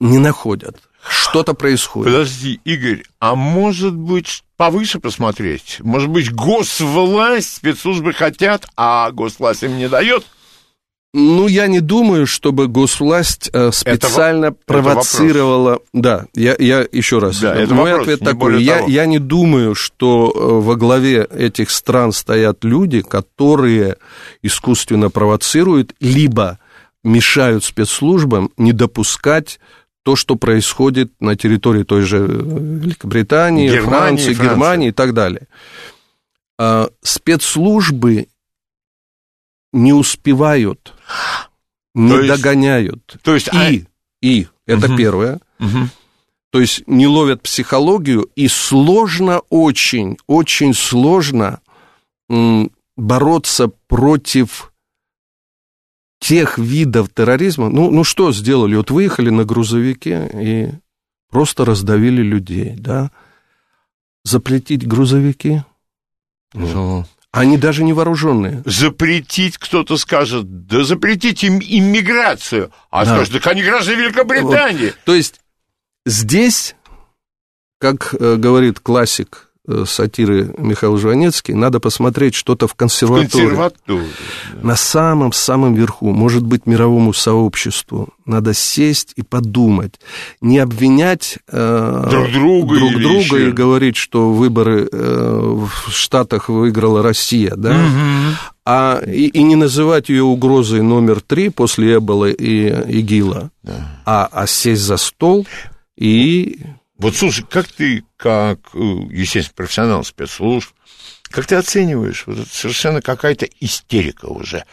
Не находят. Что-то происходит. Подожди, Игорь, а может быть повыше посмотреть? Может быть, госвласть, спецслужбы хотят, а госвласть им не дает? Ну, я не думаю, чтобы госвласть э, специально это провоцировала... Да, я, я еще раз. Да, это Мой вопрос, ответ такой. Я, того. я не думаю, что э, во главе этих стран стоят люди, которые искусственно провоцируют, либо мешают спецслужбам не допускать то, что происходит на территории той же э, Великобритании, Германии, Франции, Франции. Германии и так далее. А, спецслужбы не успевают, не То есть- догоняют. То есть, а- И, и, это Мгм. первое, Мгм. то есть не ловят психологию, и сложно очень, очень сложно бороться против тех видов терроризма. Ну, ну что сделали? Вот выехали на грузовике и просто раздавили людей, да? Запретить грузовики? Ну, Они даже не вооруженные. запретить, кто-то скажет, да запретить им иммиграцию. А Да. скажет, так они граждане Великобритании. То есть здесь, как э, говорит классик сатиры Михаил Жванецкий, надо посмотреть что-то в консерватории. Консерватура. На самом-самом верху, может быть, мировому сообществу, надо сесть и подумать. Не обвинять э, Друг друга друг друга еще. и говорить, что выборы э, в Штатах выиграла Россия, да? Мгм. а, и, и не называть ее угрозой номер три после Эбола и ИГИЛа, Да. а, а сесть за стол и Вот слушай, как ты, как, э, естественно, профессионал спецслужб, как ты оцениваешь? Вот это совершенно какая-то истерика уже.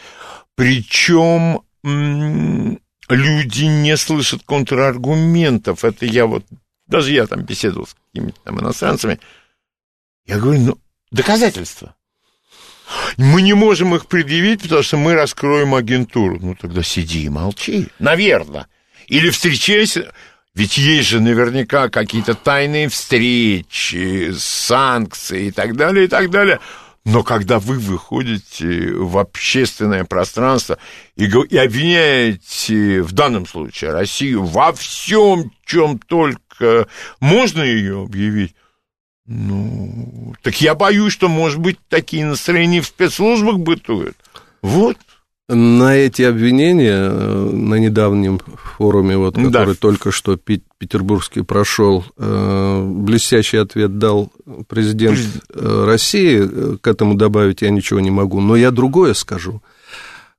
Причем люди не слышат контраргументов. Это я вот, даже я там беседовал с какими-то там иностранцами. Я говорю, ну, доказательства. Мы не можем их предъявить, потому что мы раскроем агентуру. Ну, тогда сиди и молчи. Наверное. Или встречайся. Ведь есть же наверняка какие-то тайные встречи, санкции и так далее, и так далее. Но когда вы выходите в общественное пространство и, и обвиняете, в данном случае, Россию во всем, чем только можно ее объявить, ну, так я боюсь, что, может быть, такие настроения в спецслужбах бытуют. Вот. На эти обвинения э, на недавнем форуме, вот, Да. который только что Пет- петербургский прошел, э, блестящий ответ дал президент э, России. К этому добавить я ничего не могу. Но я другое скажу.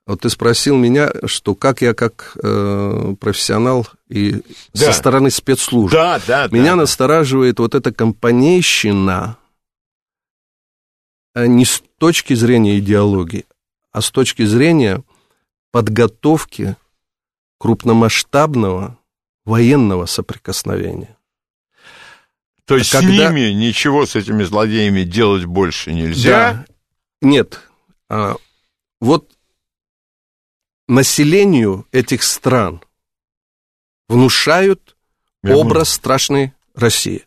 Вот ты спросил меня, что как я как э, профессионал и Да. со стороны спецслужб. Да, да, Меня да. настораживает вот эта компанейщина а не с точки зрения идеологии, а с точки зрения подготовки крупномасштабного военного соприкосновения. То есть когда- с ними ничего с этими злодеями делать больше нельзя. Да. Нет. А, вот населению этих стран внушают Я образ страшной России.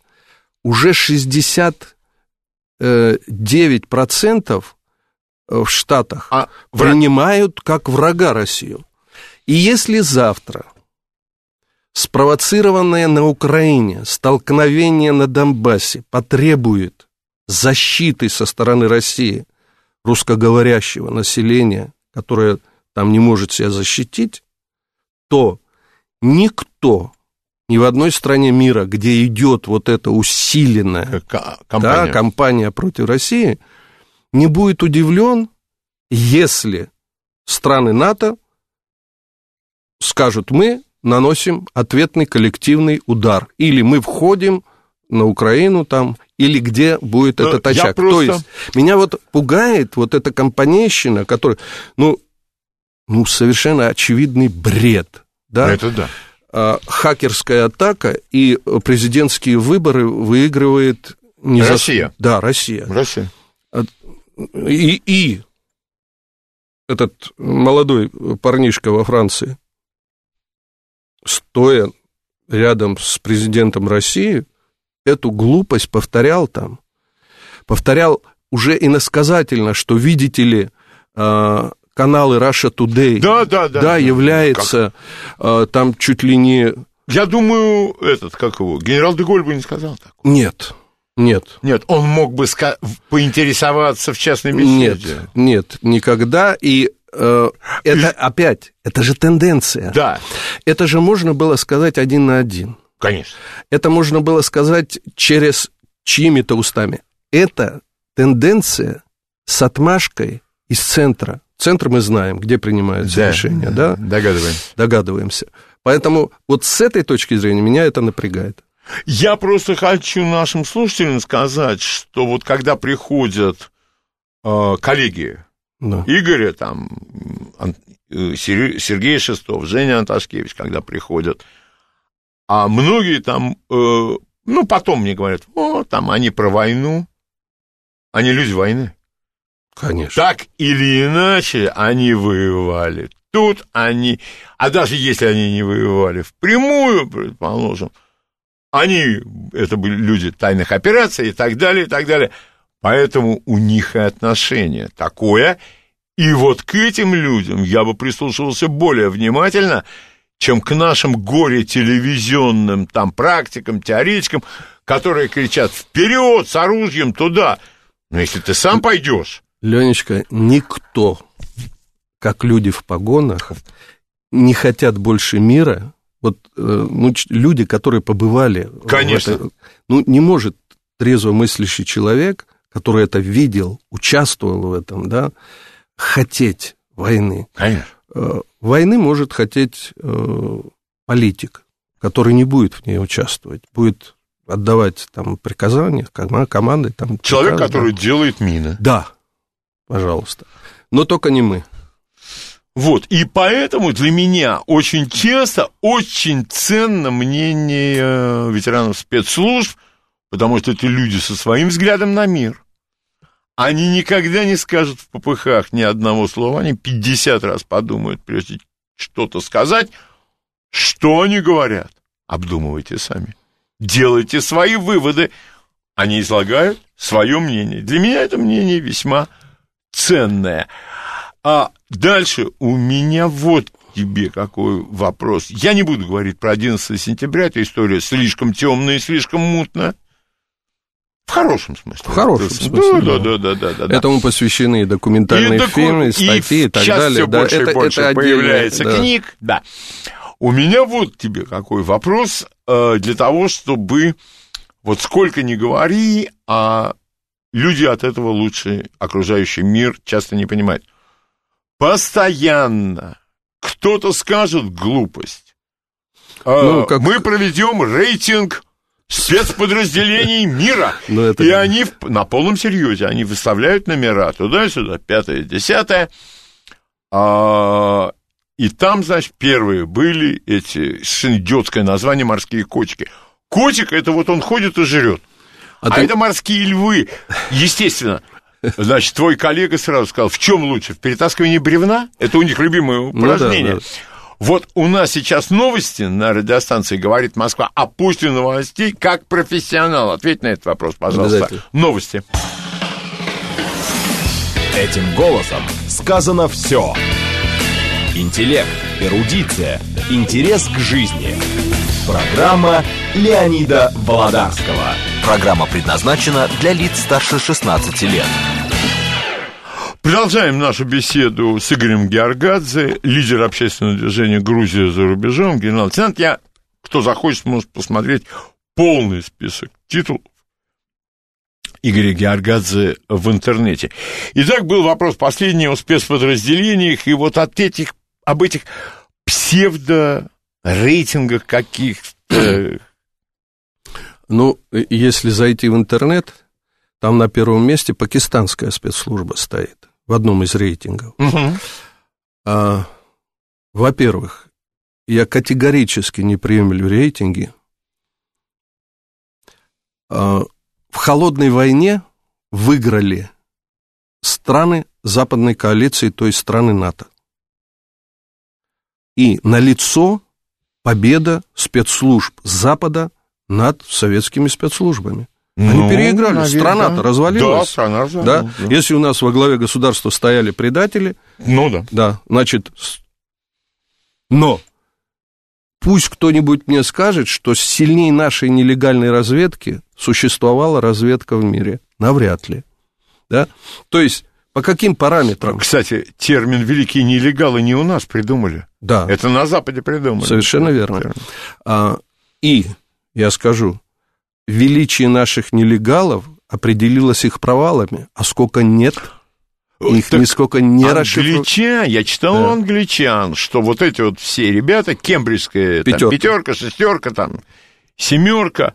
Уже 69% в Штатах А враг- принимают как врага Россию. И если завтра спровоцированное на Украине столкновение на Донбассе потребует защиты со стороны России русскоговорящего населения, которое там не может себя защитить, то никто ни в одной стране мира, где идет вот эта усиленная К- да, компания. кампания против России, не будет удивлен, если страны НАТО скажут, мы наносим ответный коллективный удар, или мы входим на Украину там, или где будет Но этот очаг. просто- То есть меня вот пугает вот эта компанейщина, которая, ну, ну, совершенно очевидный бред, да? Это да. А, хакерская атака и президентские выборы выигрывает не за- Россия. Да, Россия. Россия. И, и этот молодой парнишка во Франции, стоя рядом с президентом России, эту глупость повторял там. Повторял уже иносказательно, что, видите ли, а, каналы Russia Today, Да, да, да. да, является а, там чуть ли не... Я думаю, этот, как его, генерал Деголь бы не сказал так. Нет, нет. Нет, он мог бы поинтересоваться в частной Нет, беседе. нет, никогда. И э, это опять, это же тенденция. Да, Это же можно было сказать один на один. конечно. Это можно было сказать через чьими-то устами. Это тенденция с отмашкой из центра. Центр мы знаем, где принимаются решения, да? Догадываемся. Догадываемся. Поэтому вот с этой точки зрения меня это напрягает. Я просто хочу нашим слушателям сказать, что вот когда приходят э, коллеги Да. Игоря, там, э, Сер- Сергей Шестов, Женя Анташкевич, когда приходят, а многие там, э, ну, потом мне говорят, о, там они про войну, они люди войны. Конечно. Так или иначе, они воевали. Тут они, а даже если они не воевали впрямую, предположим, они, это были люди тайных операций и так далее, и так далее. Поэтому у них и отношение такое. И вот к этим людям я бы прислушивался более внимательно, чем к нашим горе-телевизионным там практикам, теоретикам, которые кричат вперед с оружием туда. Но если ты сам пойдешь, Ленечка, никто, как люди в погонах, не хотят больше мира. Вот э, ну, люди, которые побывали... Конечно. это- ну, не может трезво мыслящий человек, который это видел, участвовал в этом, да, хотеть войны. конечно. Э, Войны может хотеть э, политик, который не будет в ней участвовать, будет отдавать там приказания, кома- команды. Там, Человек, приказы, да. который делает мины. Да, пожалуйста. Но только не мы. Вот, и поэтому для меня очень часто, очень ценно мнение э, ветеранов спецслужб, потому что это люди со своим взглядом на мир. Они никогда не скажут в попыхах ни одного слова, они 50 раз подумают, прежде что-то сказать. Что они говорят? Обдумывайте сами. Делайте свои выводы. Они излагают свое мнение. Для меня это мнение весьма ценное. А дальше у меня вот тебе какой вопрос. Я не буду говорить про 11 сентября, эта история слишком темная и слишком мутная. В хорошем смысле. В хорошем Да, смысле, Да, да. да, да, да. Этому посвящены и документальные И доку- фильмы, и статьи и, так сейчас далее. все Да, больше это, и больше это появляется да. книг. Да. У меня вот тебе какой вопрос э, для того, чтобы вот сколько ни говори, а люди от этого лучше окружающий мир часто не понимают. Постоянно кто-то скажет глупость. Э, Ну, как- Мы проведем рейтинг спецподразделений мира. Ну, это- И они на полном серьезе, они выставляют номера туда-сюда, пятое, десятое. А, и там, значит, первые были эти, совершенно идиотское название «морские котики». Котик, это вот он ходит и жрет. А А, ты- это морские львы. Естественно. Значит, твой коллега сразу сказал, в чем лучше, в перетаскивании бревна? Это у них любимое Ну да, упражнение. да. Вот у нас сейчас новости на радиостанции «Говорит Москва», а после новостей как профессионал. Ответь на этот вопрос, пожалуйста. Новости. Этим голосом сказано все. Интеллект, эрудиция, интерес к жизни. Программа Леонида Володарского. Программа предназначена для лиц старше 16 лет. Продолжаем нашу беседу с Игорем Георгадзе, лидер общественного движения «Грузия за рубежом», генерал-лейтенант. Я, кто захочет, может посмотреть полный список титулов Игоря Георгадзе в интернете. Итак, был вопрос последний о спецподразделениях, и вот от этих, об этих псевдо-рейтингах каких-то... Ну, если зайти в интернет, там на первом месте пакистанская спецслужба стоит в одном из рейтингов. А, во-первых, я категорически не приемлю рейтинги. А, в холодной войне выиграли страны западной коалиции, то есть страны НАТО. И налицо победа спецслужб Запада над советскими спецслужбами. Они Ну, переиграли. наверное, Страна-то да. развалилась. Да, страна Да? развалилась. да. Если у нас во главе государства стояли предатели, Ну да. да, значит, но пусть кто-нибудь мне скажет, что сильнее нашей нелегальной разведки существовала разведка в мире. Навряд ли. Да? То есть, по каким параметрам? Кстати, термин «великие нелегалы» не у нас придумали. Да, Это на Западе придумали. совершенно верно. А, и, я скажу, величие наших нелегалов определилось их провалами, а сколько нет, их Так нисколько не расшифруют. Англичан, я читал Да. англичан, что вот эти вот все ребята, кембриджская там, Пятёрка. пятерка, шестерка, там, семерка,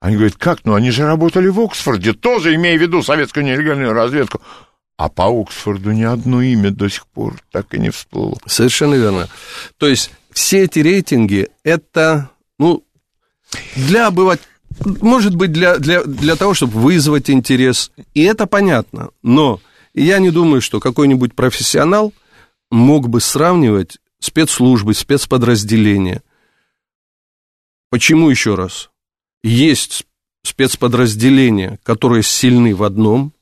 они говорят, как, ну они же работали в Оксфорде, тоже имея в виду советскую нелегальную разведку. А по Оксфорду ни одно имя до сих пор так и не всплыло. Совершенно верно. То есть все эти рейтинги это, ну, для обывателя, может быть, для, для, для того, чтобы вызвать интерес, и это понятно, но я не думаю, что какой-нибудь профессионал мог бы сравнивать спецслужбы, спецподразделения. Почему еще раз? Есть спецподразделения, которые сильны в одном,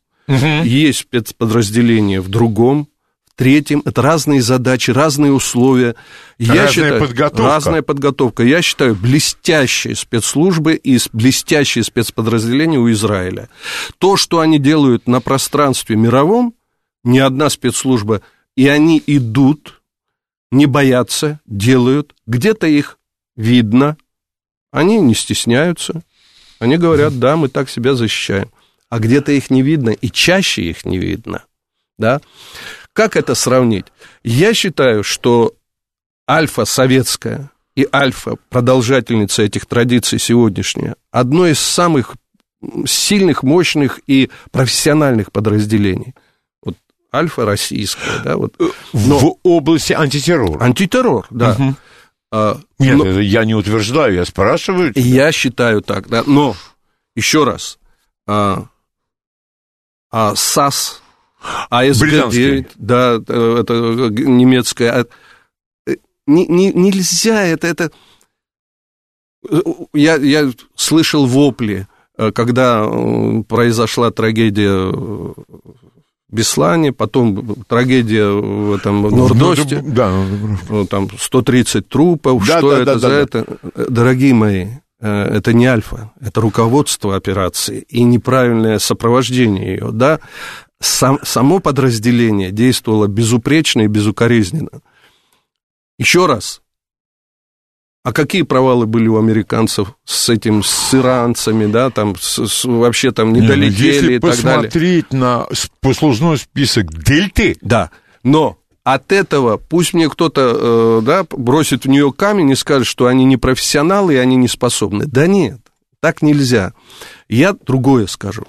есть спецподразделения в другом, в третьем. Это разные задачи, разные условия. Разная подготовка. Разная подготовка. Я считаю, блестящие спецслужбы и блестящие спецподразделения у Израиля. То, что они делают на пространстве мировом, ни одна спецслужба, и они идут, не боятся, делают, где-то их видно, они не стесняются, они говорят, да, мы так себя защищаем. А где-то их не видно, и чаще их не видно. Да? Как это сравнить? Я считаю, что альфа советская и альфа продолжательница этих традиций сегодняшняя одно из самых сильных, мощных и профессиональных подразделений. Вот альфа российская, да, вот. Но В области антитеррора. антитеррор, да. Мгм. А, Нет, но- я не утверждаю, я спрашиваю. Я считаю так, да. Но, еще раз, а, а САС, Британский. АСГ-9, да, э, это э, немецкая, а, э, не, не- нельзя, это, это... Я, я слышал вопли, когда произошла трагедия в Беслане, потом трагедия в этом в Нордосте. Да, Ну, там 130 трупов, Да, что да, это да, за да, это? Дорогие мои, это не альфа, это руководство операции и неправильное сопровождение ее, да. Сам, само подразделение действовало безупречно и безукоризненно. Еще раз, а какие провалы были у американцев с этим, с иранцами, да, там, с- с- вообще там не Не, ну, долетели Если и так далее. посмотреть на послужной список Дельты, Да, но от этого пусть мне кто-то э, да, бросит в нее камень и скажет, что они не профессионалы и они не способны. Да нет, так нельзя. Я другое скажу,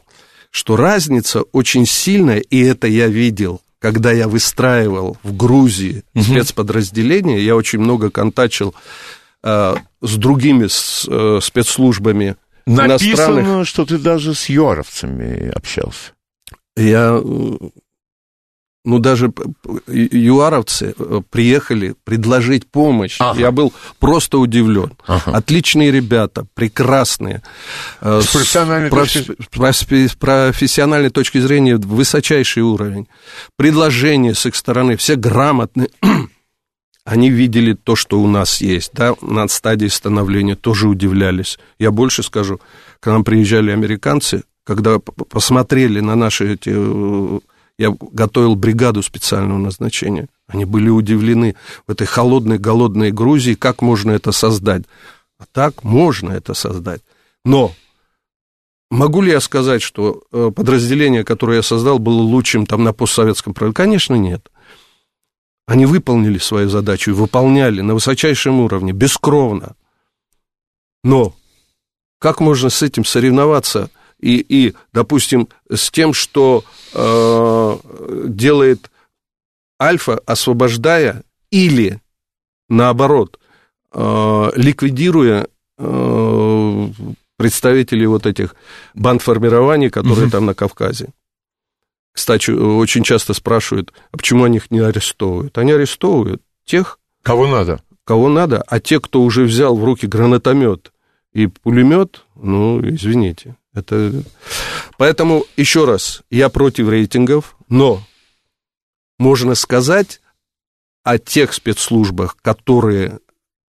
что разница очень сильная, и это я видел, когда я выстраивал в Грузии спецподразделения, я очень много контачил э, с другими с, э, спецслужбами иностранных. написано, что ты даже с юаровцами общался. Я, э, ну, даже юаровцы э, приехали предложить помощь. Ага. Я был просто удивлен. Ага. Отличные ребята, прекрасные. Э, С профессиональной проф- точки- проф- с профессиональной точки зрения высочайший уровень. Предложения с их стороны, все грамотные. Они видели то, что у нас есть, да, на стадии становления, тоже удивлялись. Я больше скажу, к нам приезжали американцы, когда посмотрели на наши эти... Я готовил бригаду специального назначения. Они были удивлены в этой холодной, голодной Грузии, как можно это создать. А так можно это создать. Но могу ли я сказать, что э, подразделение, которое я создал, было лучшим там на постсоветском праве? Конечно, нет. Они выполнили свою задачу и выполняли на высочайшем уровне, бескровно. Но как можно с этим соревноваться и, и допустим, с тем, что э, делает Альфа, освобождая или, наоборот, э, ликвидируя э, представителей вот этих бандформирований, которые угу. там на Кавказе. Кстати, очень часто спрашивают, а почему они их не арестовывают? Они арестовывают тех... Кого надо. Кого надо, а те, кто уже взял в руки гранатомет и пулемет, ну, извините. Это... Поэтому, еще раз, я против рейтингов, но можно сказать о тех спецслужбах, которые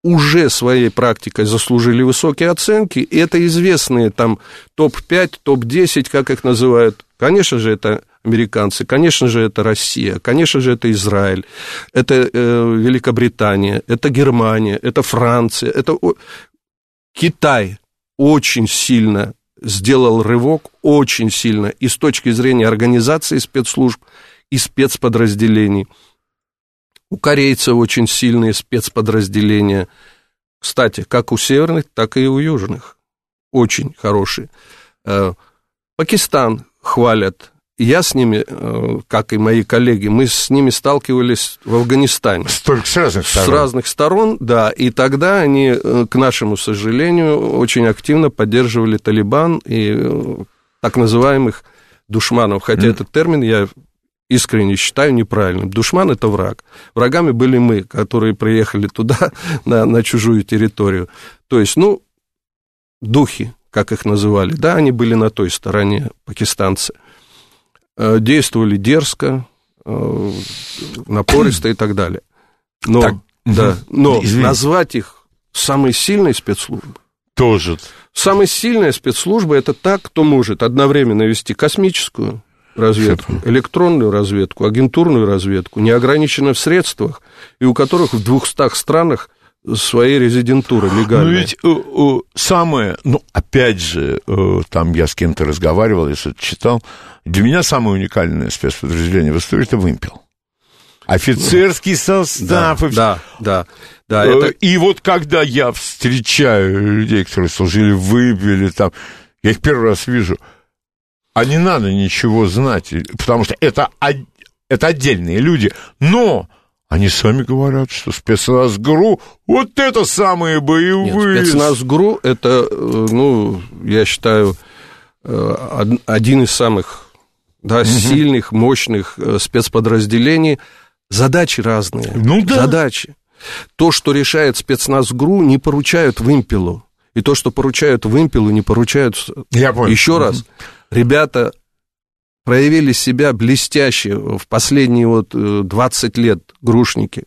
уже своей практикой заслужили высокие оценки, и это известные там топ-5, топ-10, как их называют. Конечно же, это американцы, конечно же, это Россия, конечно же, это Израиль, это э, Великобритания, это Германия, это Франция, это Китай очень сильно сделал рывок, очень сильно, и с точки зрения организации спецслужб и спецподразделений – у корейцев очень сильные спецподразделения. Кстати, как у северных, так и у южных. Очень хорошие. Э, Пакистан хвалят. Я с ними, э, как и мои коллеги, мы с ними сталкивались в Афганистане. Столько с разных сторон. С разных сторон, да. И тогда они, э, к нашему сожалению, очень активно поддерживали Талибан и так называемых душманов. Хотя mm. этот термин я искренне считаю неправильным. Душман – это враг. Врагами были мы, которые приехали туда, на, на чужую территорию. То есть, ну, духи, как их называли, да, они были на той стороне, пакистанцы. Э, действовали дерзко, э, напористо и так далее. Но, так, да, но назвать их самой сильной спецслужбой тоже. Самая сильная спецслужба – это та, кто может одновременно вести космическую, разведку, электронную разведку, агентурную разведку, не ограничена в средствах, и у которых в двухстах странах своей резидентуры легальной. Ну ведь э, э, самое, ну опять же, э, там я с кем-то разговаривал, я что-то читал, для меня самое уникальное спецподразделение в истории это вымпел. Офицерский состав. Да, и... да, да. да это... И вот когда я встречаю людей, которые служили в вымпеле, там, я их первый раз вижу – а не надо ничего знать, потому что это, это отдельные люди. Но они сами говорят, что спецназ ГРУ вот это самые боевые. Нет, спецназ ГРУ это, э, ну, я считаю, э, один из самых да, угу. сильных, мощных э, спецподразделений. Задачи разные. Ну да. Задачи. То, что решает спецназ ГРУ, не поручают вымпелу. И то, что поручают вымпелу, не поручают... Я понял. Еще раз ребята проявили себя блестяще в последние вот 20 э, лет, грушники.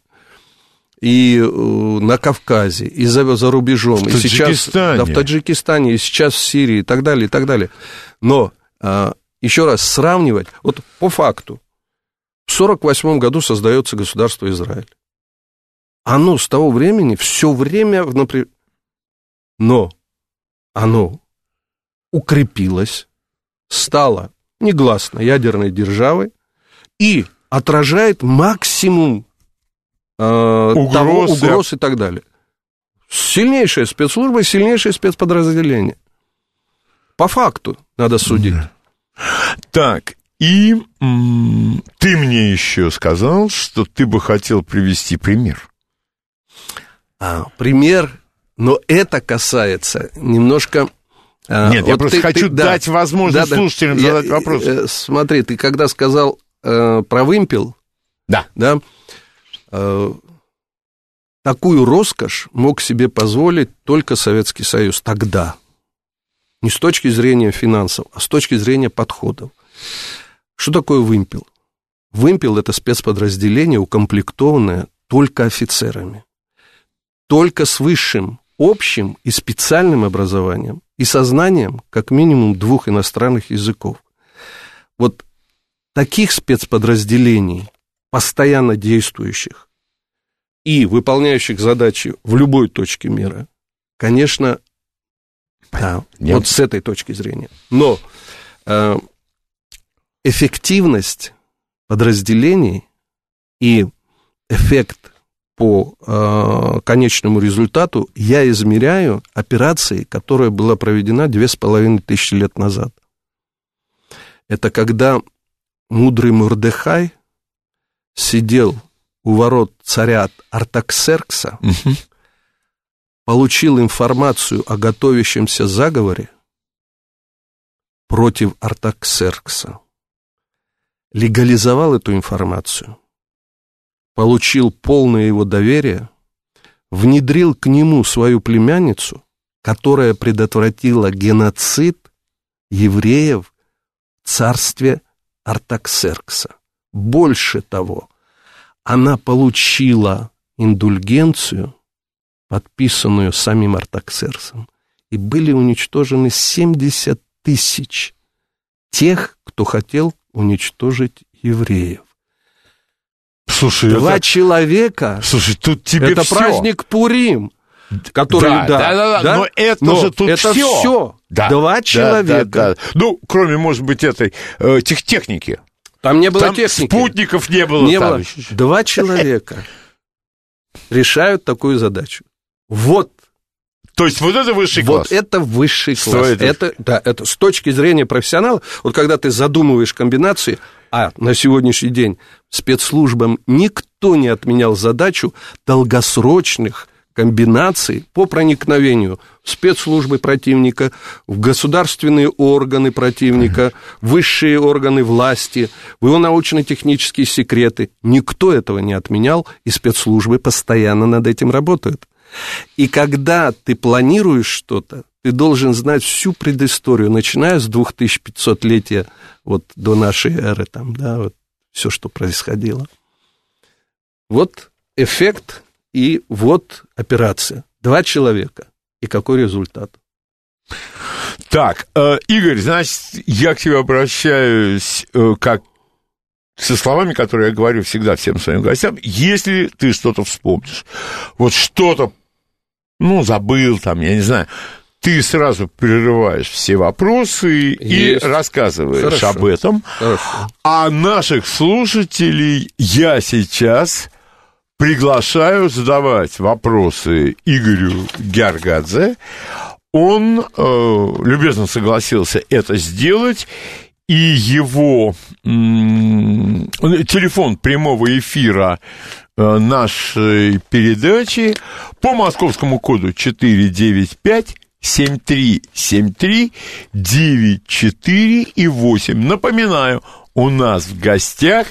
И э, на Кавказе, и за, за рубежом, в и сейчас да, в Таджикистане, и сейчас в Сирии, и так далее, и так далее. Но а, еще раз сравнивать, вот по факту, в 1948 году создается государство Израиль. Оно с того времени все время в напряг... Но оно укрепилось, стала негласно ядерной державой и отражает максимум э, угроз, того, угроз и так далее. Сильнейшая спецслужба, сильнейшее спецподразделение. По факту надо судить. Так, и м- ты мне еще сказал, что ты бы хотел привести пример. А, пример, но это касается немножко Нет, вот я просто ты, хочу ты, дать да, возможность да, слушателям да, задать я, вопрос. Э, смотри, ты когда сказал э, про вымпел, да. Да, э, такую роскошь мог себе позволить только Советский Союз тогда. Не с точки зрения финансов, а с точки зрения подходов. Что такое вымпел? Вымпел – это спецподразделение, укомплектованное только офицерами, только с высшим общим и специальным образованием и сознанием как минимум двух иностранных языков. Вот таких спецподразделений, постоянно действующих и выполняющих задачи в любой точке мира, конечно, да, вот с этой точки зрения. Но э, эффективность подразделений и эффект по э, конечному результату я измеряю операции, которая была проведена две с половиной тысячи лет назад. Это когда мудрый Мурдехай сидел у ворот царя Артаксеркса, угу. получил информацию о готовящемся заговоре против Артаксеркса, легализовал эту информацию, получил полное его доверие, внедрил к нему свою племянницу, которая предотвратила геноцид евреев в царстве Артаксеркса. Больше того, она получила индульгенцию, подписанную самим Артаксерксом, и были уничтожены 70 тысяч тех, кто хотел уничтожить евреев. Слушай, Два это... человека. Слушай, тут тебе Это все. праздник Пурим, который, да, да, да, да, но это но же тут это все. все. Да, Два да, человека. Да, да. Ну, кроме, может быть, этой э, тех, техники. Там не было Там техники. спутников не было. Не там. было. Два человека решают такую задачу. Вот То есть вот это высший вот класс. это высший класс. Это, да, это с точки зрения профессионала, вот когда ты задумываешь комбинации, а на сегодняшний день спецслужбам никто не отменял задачу долгосрочных комбинаций по проникновению в спецслужбы противника, в государственные органы противника, высшие органы власти, в его научно-технические секреты. Никто этого не отменял, и спецслужбы постоянно над этим работают. И когда ты планируешь что-то, ты должен знать всю предысторию, начиная с 2500-летия вот до нашей эры, там, да, вот все, что происходило. Вот эффект и вот операция. Два человека. И какой результат? Так, э, Игорь, значит, я к тебе обращаюсь э, как со словами, которые я говорю всегда всем своим гостям, если ты что-то вспомнишь, вот что-то, ну, забыл там, я не знаю, ты сразу прерываешь все вопросы Есть. и рассказываешь Хорошо. об этом. Хорошо. А наших слушателей я сейчас приглашаю задавать вопросы Игорю Гяргадзе. Он э, любезно согласился это сделать, и его м, телефон прямого эфира э, нашей передачи по московскому коду 495 7373 94 и 8. Напоминаю, у нас в гостях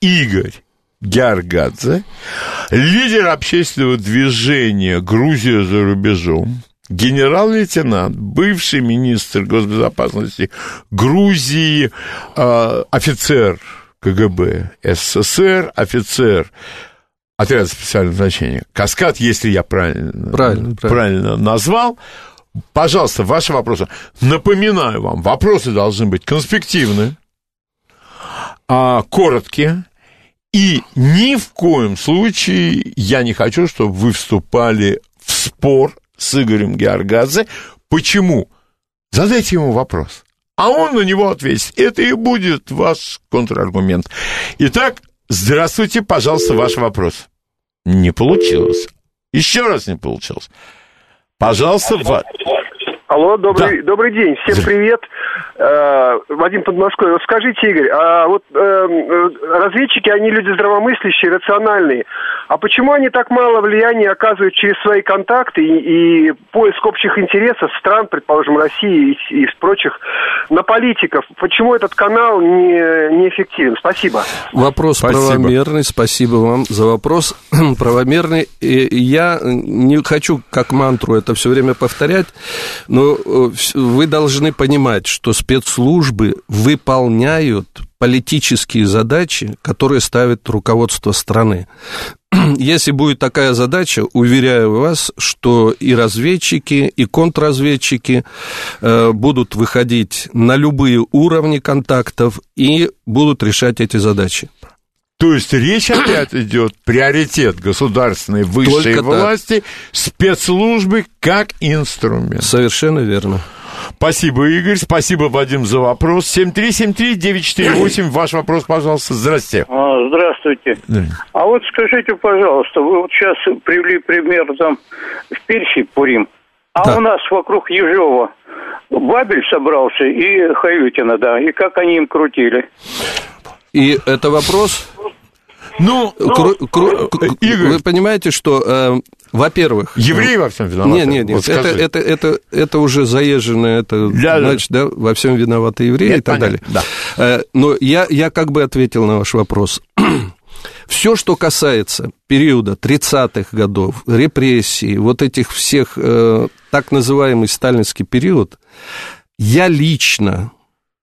Игорь Гяргадзе, лидер общественного движения «Грузия за рубежом», генерал-лейтенант, бывший министр госбезопасности Грузии, э, офицер КГБ СССР, офицер отряда специального значения «Каскад», если я правильно, Правильно, правильно назвал. Пожалуйста, ваши вопросы. Напоминаю вам, вопросы должны быть конспективны, а, короткие, и ни в коем случае я не хочу, чтобы вы вступали в спор с Игорем Георгадзе. Почему? Задайте ему вопрос, а он на него ответит. Это и будет ваш контраргумент. Итак, здравствуйте, пожалуйста, ваш вопрос. Не получилось. Еще раз не получилось. Пожалуйста, Алло, добрый, Да. добрый день, всем привет. Э, Вадим Подмосковье. Вот скажите, Игорь, а вот э, э, разведчики, они люди здравомыслящие, рациональные. А почему они так мало влияния оказывают через свои контакты и, и поиск общих интересов стран, предположим, России и, и прочих, на политиков? Почему этот канал не, неэффективен? Спасибо. Вопрос Спасибо. правомерный, спасибо вам за вопрос правомерный. И я не хочу как мантру это все время повторять, но вы должны понимать, что спецслужбы выполняют политические задачи, которые ставит руководство страны. Если будет такая задача, уверяю вас, что и разведчики, и контрразведчики э, будут выходить на любые уровни контактов и будут решать эти задачи. То есть речь опять идет приоритет государственной высшей Только власти, спецслужбы как инструмент. Совершенно верно. Спасибо, Игорь. Спасибо, Вадим, за вопрос. 7373948. Ваш вопрос, пожалуйста. Здрасте. А, Здравствуйте. А вот скажите, пожалуйста, вы вот сейчас привели пример там в Персии Пурим, а Да. у нас вокруг Ежова Бабель собрался и Хаютина, да, и как они им крутили. И это вопрос... Ну, кру- кру- к- Игорь. Вы понимаете, что, э, во-первых... евреи во всем виноваты. Нет, нет, нет, Вот это, это, это, это уже заезженное, это, Да, да. значит, да, во всем виноваты евреи Это и так понятно, далее. Э, Но я, я как бы ответил на ваш вопрос. Все, что касается периода 30-х годов, репрессий, вот этих всех, э, так называемый сталинский период, я лично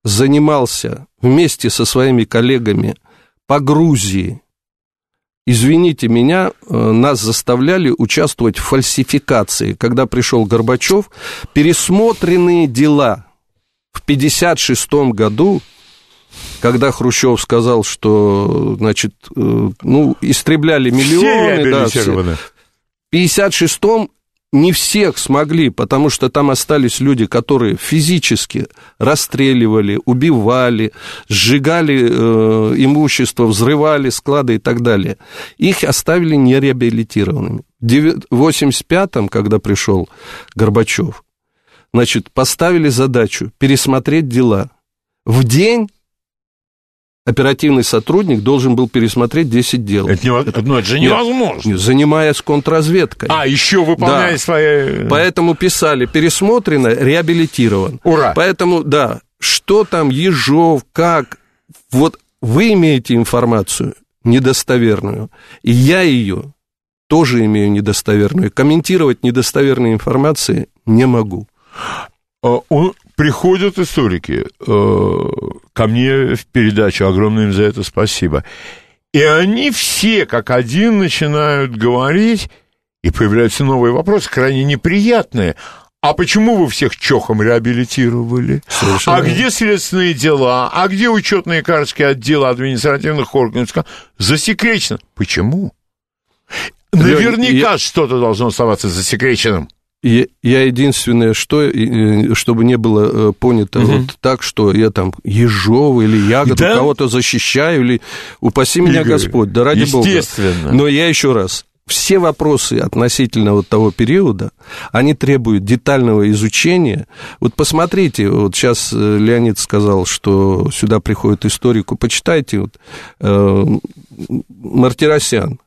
занимался вместе со своими коллегами по Грузии. Извините меня, э, нас заставляли участвовать в фальсификации. Когда пришел Горбачев, пересмотренные дела в 1956 году, когда Хрущев сказал, что, значит, э, ну, истребляли Все миллионы, да, все. В 56-м не всех смогли, потому что там остались люди, которые физически расстреливали, убивали, сжигали э, имущество, взрывали склады и так далее. Их оставили нереабилитированными. В 85-м, когда пришел Горбачев, значит, поставили задачу пересмотреть дела. В день оперативный сотрудник должен был пересмотреть 10 дел. Это, нево- ну, это же Нет. невозможно. Занимаясь контрразведкой. А, еще выполняя Да. свои... Поэтому писали пересмотрено, реабилитирован. Ура! Поэтому, да, что там Ежов, как, вот вы имеете информацию недостоверную, и я ее тоже имею недостоверную. Комментировать недостоверные информации не могу. Приходят историки э, ко мне в передачу, огромное им за это спасибо. И они все как один начинают говорить, и появляются новые вопросы, крайне неприятные. А почему вы всех чохом реабилитировали? Совершенно А где следственные дела? А где учетные карточки отдела административных органов? Засекречено. Почему? Лёнь, Наверняка я- что-то должно оставаться засекреченным. Я единственное, что, чтобы не было э, понято вот так, что я там Ежова или Ягоду Да? кого-то защищаю, или упаси меня Игорь, Господь, да ради Бога. естественно. Но я еще раз, все вопросы относительно вот того периода, они требуют детального изучения. Вот посмотрите, вот сейчас э, Леонид сказал, что сюда приходит историку, почитайте, вот, э, Мартиросян,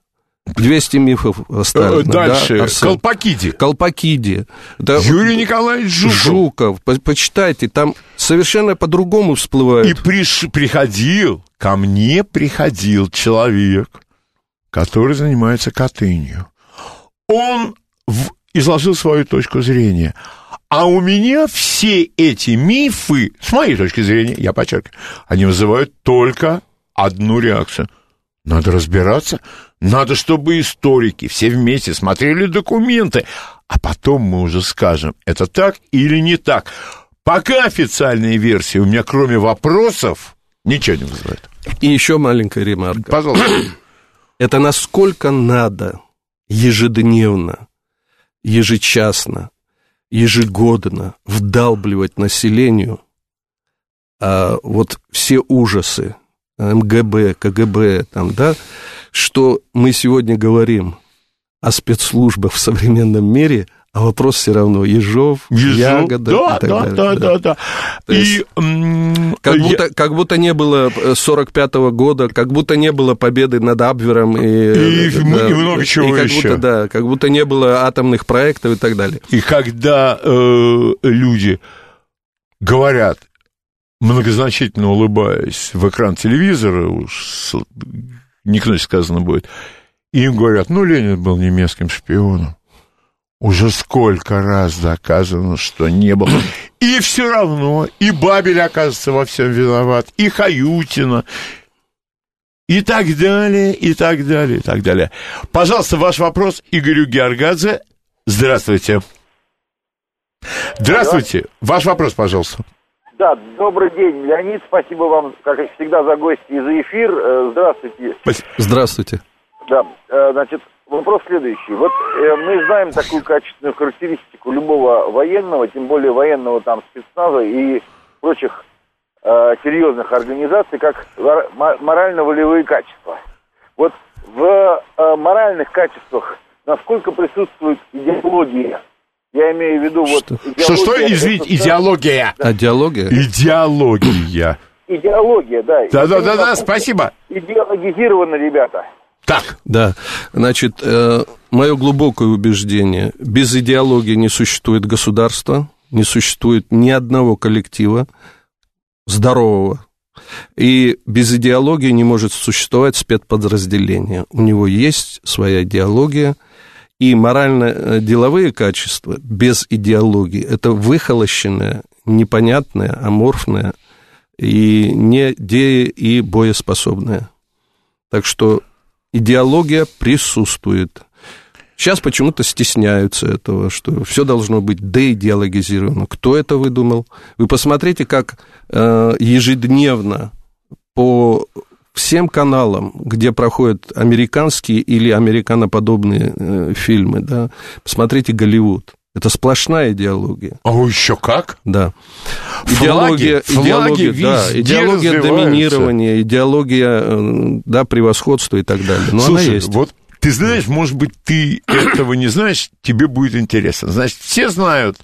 200 мифов о Э, да, Дальше. Арсен. Колпакиди. Колпакиди. Да, Юрий Николаевич Жуков. Жуков. По- Почитайте, там совершенно по-другому И всплывает. приш- приходил, ко мне приходил человек, который занимается Катынью. Он в- изложил свою точку зрения. А у меня все эти мифы, с моей точки зрения, я подчеркиваю, они вызывают только одну реакцию. Надо разбираться, надо, чтобы историки все вместе смотрели документы, а потом мы уже скажем, это так или не так. Пока официальные версии у меня, кроме вопросов, ничего не вызывает. И еще маленькая ремарка. Пожалуйста. Это насколько надо ежедневно, ежечасно, ежегодно вдалбливать населению а, вот все ужасы МГБ, КГБ, там, да, что мы сегодня говорим о спецслужбах в современном мире, а вопрос все равно Ежов, Ежов. Ягода да, и так да, далее. да, да, да. То И есть- Как я- будто, как будто не было 45-го года, как будто не было победы над Абвером. И, И м- и много чего и как еще. Будто, да, как будто не было атомных проектов и так далее. И когда э, люди говорят, многозначительно улыбаясь в экран телевизора, уж с- не сказано будет, и им говорят, ну, Ленин был немецким шпионом. Уже сколько раз доказано, что не был. И все равно, и Бабель, оказывается, во всем виноват, и Хаютина, и так далее, и так далее, и так далее. Пожалуйста, ваш вопрос Игорю Георгадзе. Здравствуйте. Здравствуйте. Ваш вопрос, пожалуйста. Да, добрый день, Леонид. Спасибо вам, как всегда, за гости и за эфир. Э, здравствуйте. Здравствуйте. Да, э, значит, вопрос следующий. Вот э, мы знаем такую качественную характеристику любого военного, тем более военного там спецназа и прочих серьезных организаций, как морально-волевые качества. Вот в моральных качествах насколько присутствует идеология я имею в виду вот... Что, что, извините, идеология? А идеология? Идеология. Идеология, да. Да-да-да, спасибо. Идеологизированы ребята. Так. Да, значит, э, мое глубокое убеждение, без идеологии не существует государства, не существует ни одного коллектива здорового, и без идеологии не может существовать спецподразделение. У него есть своя идеология – и морально-деловые качества без идеологии – это выхолощенное, непонятное, аморфное и не де- и боеспособное. Так что идеология присутствует. Сейчас почему-то стесняются этого, что все должно быть деидеологизировано. Кто это выдумал? Вы посмотрите, как э, ежедневно по всем каналам, где проходят американские или американоподобные э, фильмы, да, посмотрите Голливуд. Это сплошная идеология. А еще как? Да. Идеология, флаги, идеология, флаги да, идеология доминирования, идеология э, да, превосходства и так далее. Но Слушай, она есть. Вот ты знаешь, может быть, ты этого не знаешь, тебе будет интересно. Значит, все знают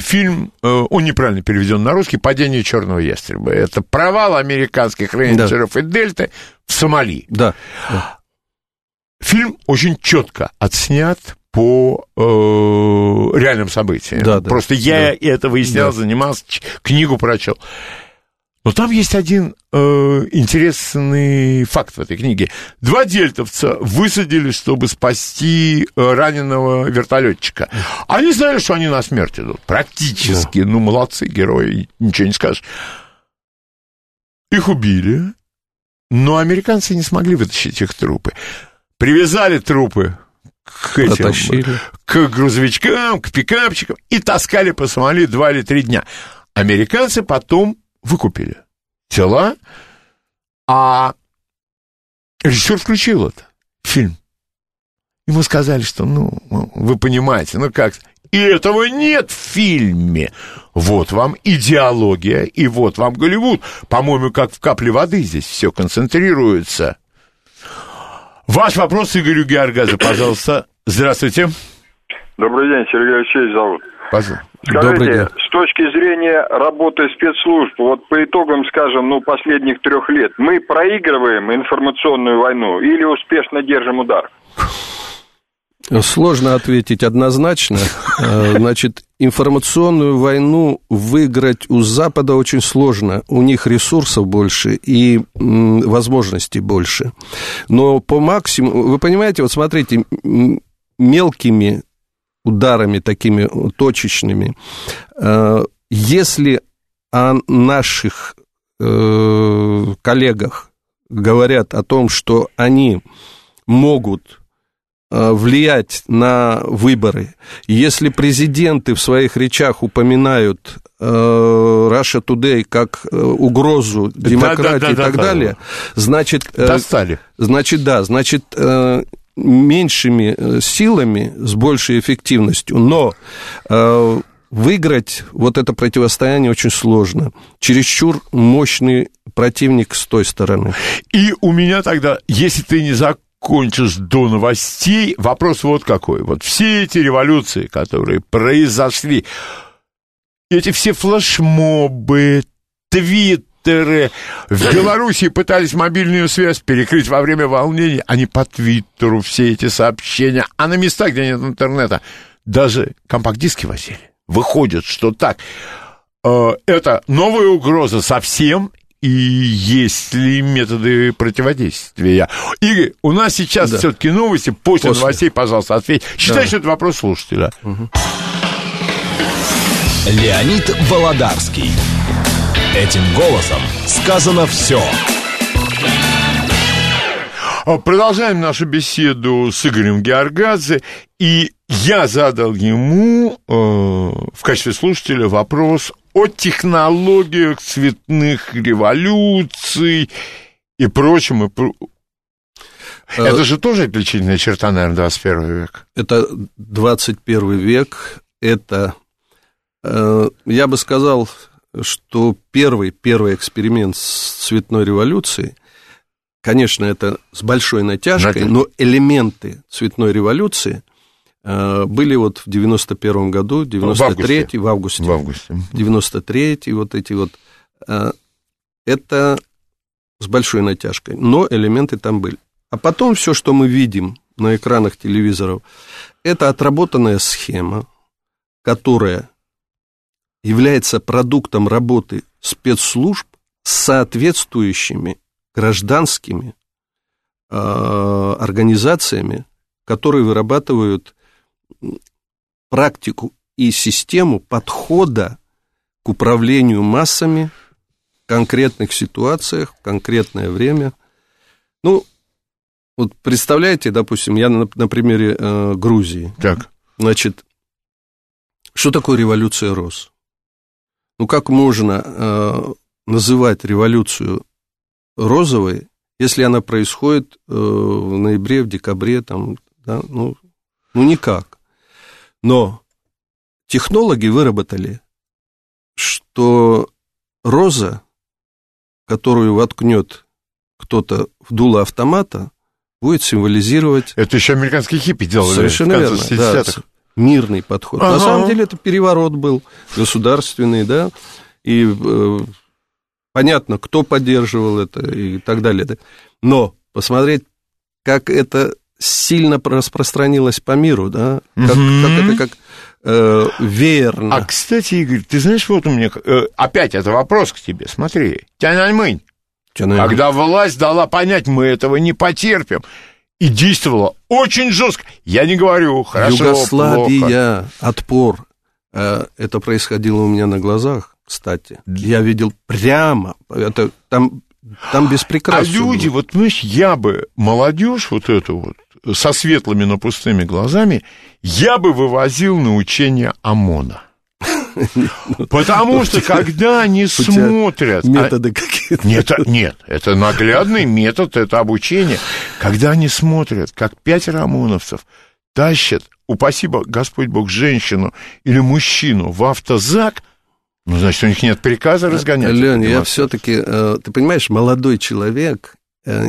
фильм, э, он неправильно переведен на русский, «Падение черного ястреба». Это провал американских рейнджеров да. и дельты в Сомали. Да. Фильм очень четко отснят по э, реальным событиям. Да, да, Просто я да. это выяснял, да. занимался, книгу прочел. Но там есть один э, интересный факт в этой книге. Два дельтовца высадили, чтобы спасти э, раненого вертолетчика. Они знали, что они на смерть идут. Практически. Да. Ну, молодцы, герои, ничего не скажешь. Их убили, но американцы не смогли вытащить их трупы. Привязали трупы к этим, Протащили. к грузовичкам, к пикапчикам и таскали по Сомали два или три дня. Американцы потом выкупили тела, а режиссер включил это, фильм. Ему сказали, что, ну, вы понимаете, ну как, и этого нет в фильме. Вот вам идеология, и вот вам Голливуд. По-моему, как в капле воды здесь все концентрируется. Ваш вопрос Игорю Георгазу, пожалуйста. Здравствуйте. Добрый день, Сергей Алексеевич зовут. Пожалуйста. Скажите, с точки зрения работы спецслужб, вот по итогам, скажем, ну, последних трех лет, мы проигрываем информационную войну или успешно держим удар? Сложно ответить однозначно. Э, значит, информационную войну выиграть у Запада очень сложно. У них ресурсов больше и возможностей больше. Но по максимуму... Вы понимаете, вот смотрите, мелкими ударами такими точечными. Э, если о наших э, коллегах говорят о том, что они могут э, влиять на выборы. Если президенты в своих речах упоминают Russia Today как угрозу демократии да, да, да, и так да, далее, да. значит... Достали. Значит, да, значит, меньшими э, силами, с большей эффективностью, но э, выиграть вот это противостояние очень сложно. Чересчур мощный противник с той стороны. И у меня тогда, если ты не закончишь до новостей, вопрос вот какой. Вот все эти революции, которые произошли, эти все флешмобы, твит Твиттеры. В Беларуси пытались мобильную связь перекрыть во время волнений. Они по Твиттеру все эти сообщения. А на местах, где нет интернета, даже компакт-диски возили. Выходит, что так. Э, это новая угроза совсем, и есть ли методы противодействия? Игорь, у нас сейчас да. все-таки новости. После, После новостей, пожалуйста, ответь. Считай, да. что это вопрос слушателя. Угу. Леонид Володарский. Этим голосом сказано все. А, продолжаем нашу беседу с Игорем Георгадзе, и я задал ему э, в качестве слушателя вопрос о технологиях цветных революций и прочем. И про... Э, это же тоже отличительная черта, наверное, 21 века. Это 21 век, это, э, я бы сказал, что первый, первый эксперимент с цветной революцией, конечно, это с большой натяжкой, но элементы цветной революции э, были вот в 91 году, 93 в августе. В августе. 93 вот эти вот. Э, это с большой натяжкой, но элементы там были. А потом все, что мы видим на экранах телевизоров, это отработанная схема, которая является продуктом работы спецслужб с соответствующими гражданскими э, организациями, которые вырабатывают практику и систему подхода к управлению массами в конкретных ситуациях, в конкретное время. Ну, вот представляете, допустим, я на, на примере э, Грузии. Так. Значит, что такое революция роз? Ну, как можно э, называть революцию розовой, если она происходит э, в ноябре, в декабре, там, да, ну, ну, никак. Но технологи выработали, что роза, которую воткнет кто-то в дуло автомата, будет символизировать... Это еще американские хиппи делали. Совершенно верно, да, мирный подход. Ага. На самом деле это переворот был государственный, да, и э, понятно, кто поддерживал это и так далее. Но посмотреть, как это сильно распространилось по миру, да, как, угу. как это как э, веерно. А, кстати, Игорь, ты знаешь, вот у меня, э, опять это вопрос к тебе, смотри, Тяньаньмэнь, когда власть дала понять, мы этого не потерпим, и действовала очень жестко. Я не говорю, хорошо, Югославия, плохо. отпор. Э, это происходило у меня на глазах, кстати. Я видел прямо. Это там, там без А люди, было. вот, знаешь, я бы, молодежь вот эту вот, со светлыми, но пустыми глазами, я бы вывозил на учение ОМОНа. Потому что когда они смотрят... А методы какие-то. Нет, нет, это наглядный метод, это обучение. Когда они смотрят, как пять ОМОНовцев тащат, упаси Господь Бог, женщину или мужчину в автозак, ну, значит, у них нет приказа разгонять. Лень, я все-таки, э, ты понимаешь, молодой человек э,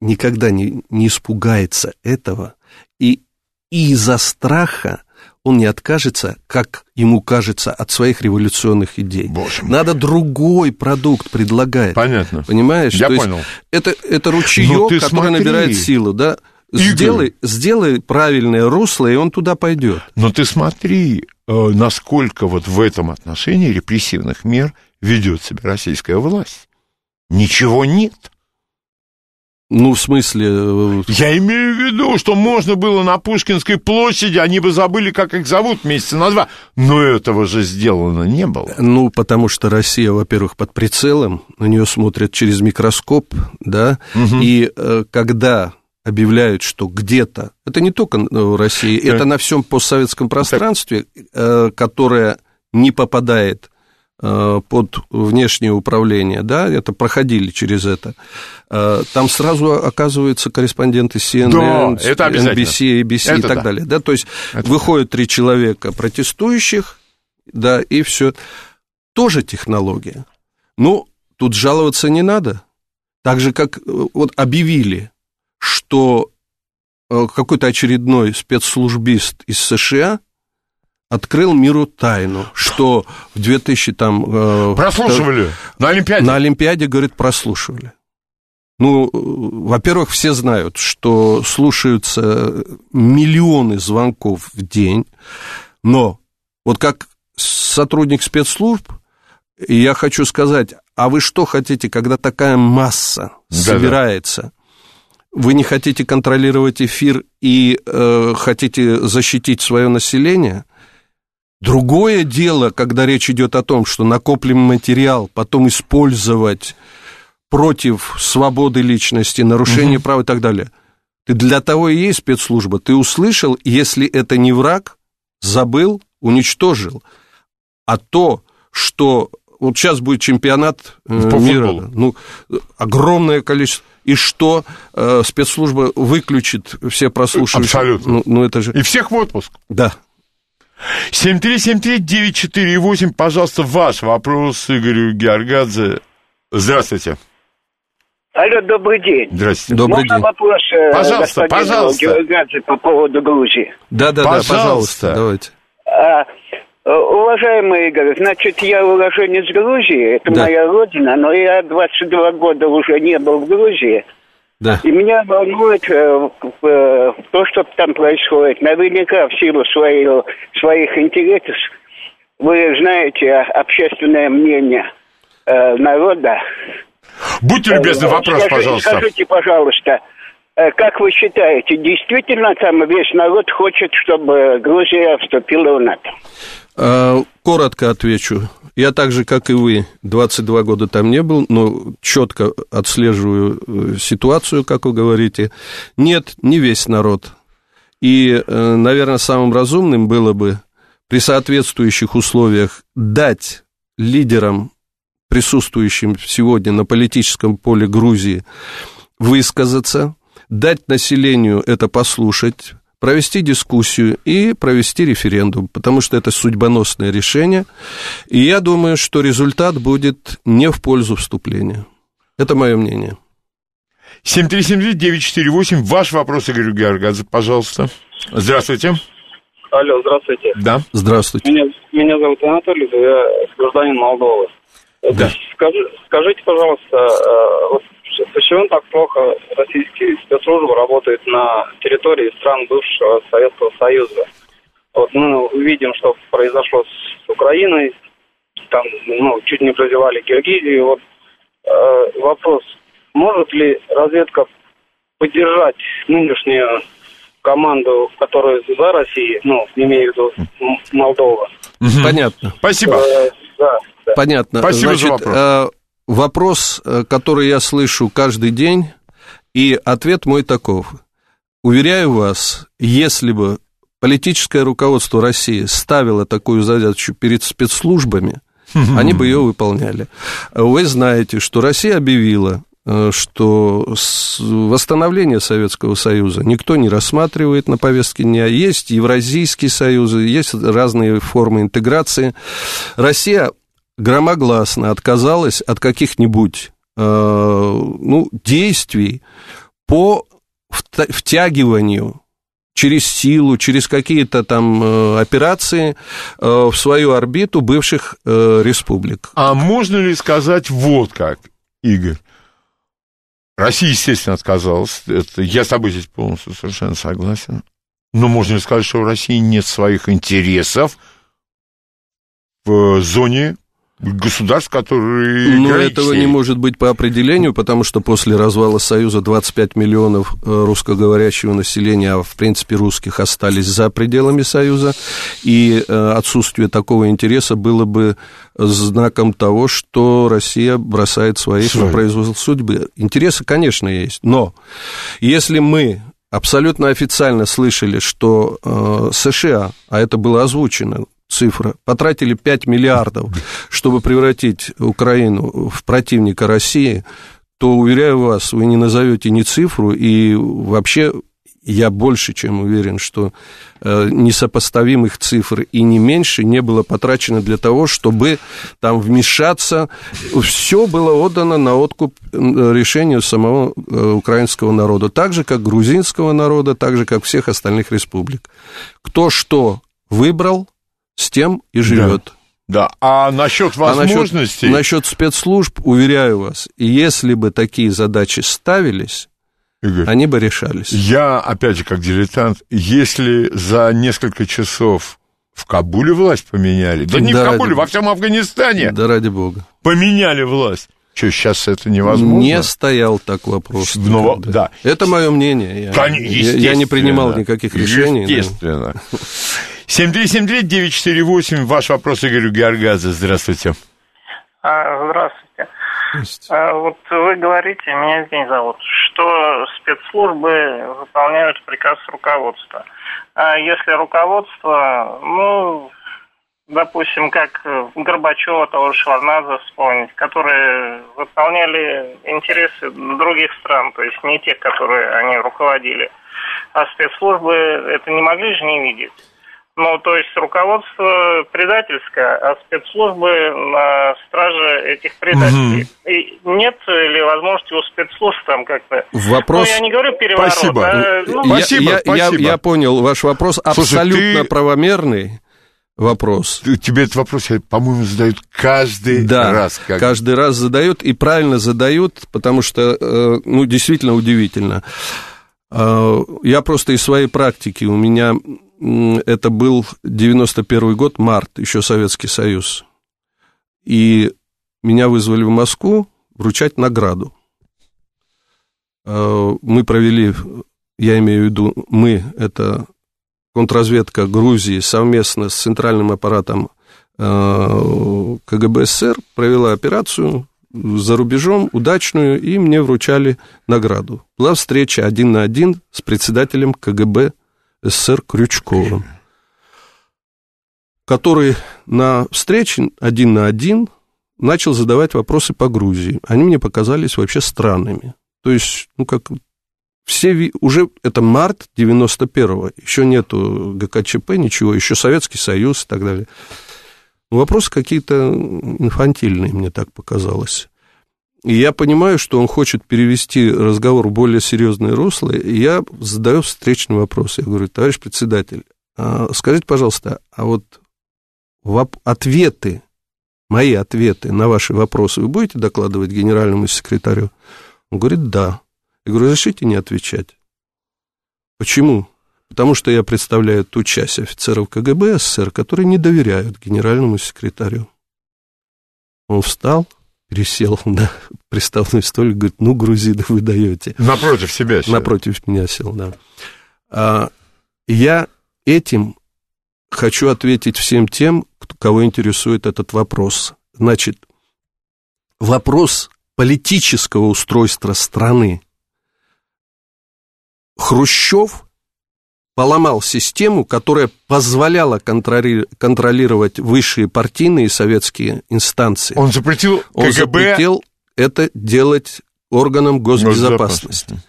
никогда не, не испугается этого, и из-за страха он не откажется, как ему кажется, от своих революционных идей. Боже мой. Надо другой продукт предлагать. Понятно. Понимаешь? Я То понял. Есть это, это ручеек, который смотри. набирает силу, да? Сделай, сделай правильное русло, и он туда пойдет. Но ты смотри, э, насколько вот в этом отношении репрессивных мер ведет себя российская власть. Ничего нет. Ну, в смысле... Э, Я имею в виду, что можно было на Пушкинской площади, они бы забыли, как их зовут месяца на два. Но этого же сделано не было. Ну, потому что Россия, во-первых, под прицелом, на нее смотрят через микроскоп, да, угу. и э, когда объявляют, что где-то, это не только в России, так. это на всем постсоветском пространстве, э, которое не попадает Э, под внешнее управление, да, это проходили через это, э, там сразу оказываются корреспонденты CNN, да, это NBC, ABC это и так да. далее, да, то есть это выходят три человека протестующих, да, и все, тоже технология. Ну, тут жаловаться не надо, так же, как э, вот объявили, что какой-то очередной спецслужбист из США открыл миру тайну, что в 2000 там... Э, прослушивали на Олимпиаде? На Олимпиаде, говорит, прослушивали. Ну, во-первых, все знают, что слушаются миллионы звонков в день, но вот как сотрудник спецслужб, я хочу сказать, а вы что хотите, когда такая масса да, собирается? Вы не хотите контролировать эфир и э, хотите защитить свое население? Другое дело, когда речь идет о том, что накопленный материал потом использовать против свободы личности, нарушения угу. прав и так далее. Ты для того и есть спецслужба. Ты услышал, если это не враг, забыл, уничтожил. А то, что вот сейчас будет чемпионат э, По мира, футболу. ну, огромное количество, и что э, спецслужба выключит все прослушивания? Абсолютно. Ну, ну, это же... И всех в отпуск. Да. 7373948, пожалуйста, ваш вопрос Игорю Георгадзе. Здравствуйте. Алло, добрый день. Здравствуйте. Добрый Можно день. вопрос э, пожалуйста, пожалуйста. Георгадзе по поводу Грузии? Да, да, Пожалуйста. да, пожалуйста, давайте. А, э, уважаемый Игорь, значит, я уроженец Грузии, это Да. моя родина, но я 22 года уже не был в Грузии. Да. И меня волнует э, э, то, что там происходит. Наверняка в силу своего, своих интересов вы знаете общественное мнение э, народа. Будьте любезны, Э, вопрос, скажи- пожалуйста. Скажите, пожалуйста, э, как вы считаете, действительно там весь народ хочет, чтобы Грузия вступила в НАТО? Э, Коротко отвечу. Я так же, как и вы, 22 года там не был, но четко отслеживаю э, ситуацию, как вы говорите. Нет, не весь народ. И, э, наверное, самым разумным было бы при соответствующих условиях дать лидерам, присутствующим сегодня на политическом поле Грузии, высказаться, дать населению это послушать, провести дискуссию и провести референдум, потому что это судьбоносное решение. И я думаю, что результат будет не в пользу вступления. Это мое мнение. 7373948, ваш вопрос Игорю Георгадзе, пожалуйста. Здравствуйте. Алло, здравствуйте. Да. Здравствуйте. Меня, меня зовут Анатолий, я гражданин Молдовы. Да. Скажи, скажите, пожалуйста, э, вот почему так плохо российские спецслужбы работают на территории стран бывшего Советского Союза? Вот мы видим, что произошло с Украиной, там, ну, чуть не прозевали Киргизию. Вот э, вопрос, может ли разведка поддержать нынешнюю команду, которая за Россией, ну, имею в виду Молдова? Понятно. Спасибо. Э, да, да. Понятно. Спасибо за Значит, вопрос. э, вопрос, э, который я слышу каждый день, и ответ мой таков. Уверяю вас, если бы политическое руководство России ставило такую задачу перед спецслужбами, они бы ее выполняли. Вы знаете, что Россия объявила, э, что восстановление Советского Союза никто не рассматривает на повестке дня. Есть Евразийский союз, есть разные формы интеграции. Россия громогласно отказалась от каких-нибудь э, ну, действий по втягиванию через силу, через какие-то там э, операции э, в свою орбиту бывших э, республик. А можно ли сказать вот как, Игорь? Россия, естественно, отказалась. Это, я с тобой здесь полностью совершенно согласен. Но можно ли сказать, что у России нет своих интересов в зоне государств, которые Но этого не может быть по определению, потому что после развала Союза 25 миллионов э, русскоговорящего населения, а в принципе русских остались за пределами Союза, и э, отсутствие такого интереса было бы знаком того, что Россия бросает Свои. на произвол судьбы. Интересы, конечно, есть, но если мы абсолютно официально слышали, что э, США, а это было озвучено, цифра, потратили 5 миллиардов, чтобы превратить Украину в противника России, то, уверяю вас, вы не назовете ни цифру, и вообще я больше чем уверен, что э, несопоставимых цифр и не меньше не было потрачено для того, чтобы там вмешаться. Все было отдано на откуп решению самого э, украинского народа, так же, как грузинского народа, так же, как всех остальных республик. Кто что выбрал, с тем и живет. Да, а насчет А насчет, возможностей... насчет спецслужб, уверяю вас, если бы такие задачи ставились, Игорь, они бы решались. Я, опять же, как дилетант, если за несколько часов в Кабуле власть поменяли, да не Да в Кабуле, ради- во всем Афганистане Да ради бога. поменяли власть. Что, сейчас это невозможно? Не стоял так вопрос. Ну, никогда. да. Это мое мнение. Я, Кон- я- я не принимал никаких решений. да. Естественно. 7373948, ваш вопрос Игорю Георгадзе. Здравствуйте. А, здравствуйте. А, вот вы говорите, меня Евгений зовут, что спецслужбы выполняют приказ руководства. А если руководство, ну, допустим, как Горбачева, того же Шварнадзе вспомнить, которые выполняли интересы других стран, то есть не тех, которые они руководили. А спецслужбы это не могли же не видеть. Ну, то есть руководство предательское, а спецслужбы на страже этих предателей. Угу. И нет ли возможности у спецслужб там как-то... Вопрос... Ну, я не говорю переворот. Спасибо. А, ну, я, спасибо, я, спасибо. Я, я понял ваш вопрос. Слушай, абсолютно ты... правомерный вопрос. Тебе этот вопрос, по-моему, задают каждый да, раз. Как... каждый раз задают, и правильно задают, потому что, э, ну, действительно удивительно. Э, я просто из своей практики, у меня это был 91 год, март, еще Советский Союз. И меня вызвали в Москву вручать награду. Э, мы провели, я имею в виду, мы, это контрразведка Грузии совместно с центральным аппаратом э, КГБ СССР провела операцию за рубежом, удачную, и мне вручали награду. Была встреча один на один с председателем КГБ СССР Крючковым, который на встрече один на один начал задавать вопросы по Грузии. Они мне показались вообще странными. То есть, ну, как все, уже это март 91-го, еще нету ГКЧП, ничего, еще Советский Союз и так далее. Вопросы какие-то инфантильные, мне так показалось. И я понимаю, что он хочет перевести разговор в более серьезное русло, и я задаю встречный вопрос. Я говорю, товарищ председатель, а скажите, пожалуйста, а вот ответы, мои ответы на ваши вопросы вы будете докладывать генеральному секретарю? Он говорит, да. Я говорю, разрешите не отвечать. Почему? Потому что я представляю ту часть офицеров КГБ СССР, которые не доверяют генеральному секретарю. Он встал, пересел на приставной столик, говорит, ну, грузины вы даете. Напротив себя сел. Напротив меня сел, да. А, я этим хочу ответить всем тем, кого интересует этот вопрос. Значит, вопрос политического устройства страны. Хрущев поломал систему, которая позволяла контролировать высшие партийные советские инстанции. Он запретил КГБ... Он запретил это делать органам госбезопасности.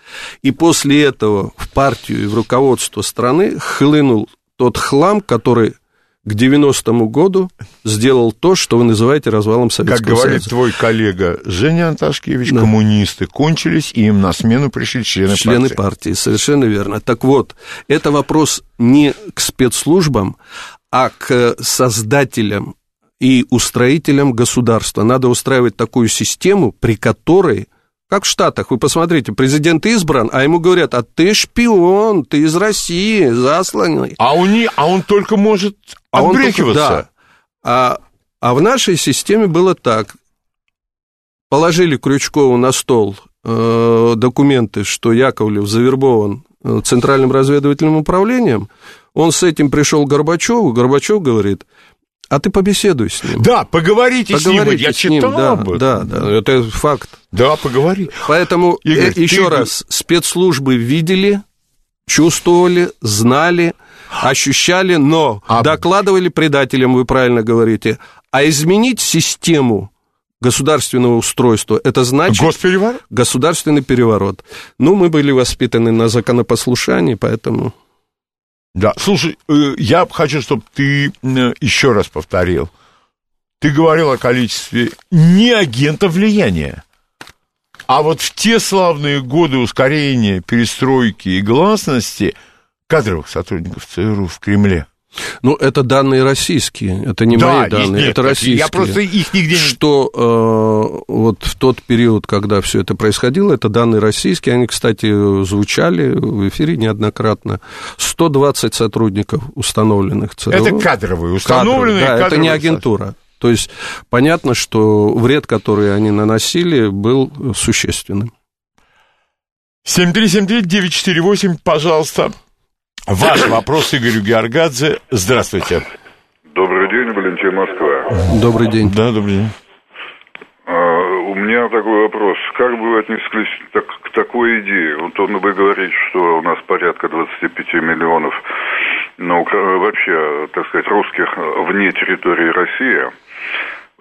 И после этого в партию и в руководство страны хлынул тот хлам, который к 90-му году сделал то, что вы называете развалом Советского Союза. Как говорит Союза. твой коллега Женя Анташкевич, да. коммунисты кончились, и им на смену пришли члены, члены партии. партии. Совершенно верно. Так вот, это вопрос не к спецслужбам, а к создателям и устроителям государства. Надо устраивать такую систему, при которой как в Штатах, вы посмотрите, президент избран, а ему говорят, а ты шпион, ты из России, засланный. А он, не, а он только может а отбрехиваться. Он, да. а, а в нашей системе было так. Положили Крючкову на стол э, документы, что Яковлев завербован э, Центральным разведывательным управлением. Он с этим пришел к Горбачеву. Горбачев говорит, а ты побеседуй с ним. Да, поговорите, поговорите с ним. Я читал да, об этом. Да, да, это факт. Да, поговори. Поэтому Игорь, э, еще ты... раз, спецслужбы видели, чувствовали, знали, ощущали, но а... докладывали предателям, вы правильно говорите. А изменить систему государственного устройства, это значит... Госпереворот? Государственный переворот. Ну, мы были воспитаны на законопослушании, поэтому... Да, слушай, э, я хочу, чтобы ты еще раз повторил. Ты говорил о количестве не агентов влияния, а вот в те славные годы ускорения, перестройки и гласности кадровых сотрудников ЦРУ в Кремле. Ну, это данные российские, это не да, мои данные, нет, это российские. Я просто их нигде не... Что э, вот в тот период, когда все это происходило, это данные российские, они, кстати, звучали в эфире неоднократно. 120 сотрудников установленных ЦРУ. Это кадровые, установленные кадровые, Да, это не агентура. То есть понятно, что вред, который они наносили, был существенным. 7373948, пожалуйста. Ваш вопрос Игорю Георгадзе. Здравствуйте. Добрый день, Валентин Москва. Добрый день. Да, добрый день. А, у меня такой вопрос. Как бы вы отнеслись так, к такой идее? Вот он вы говорите, что у нас порядка 25 миллионов ну, вообще, так сказать, русских вне территории России.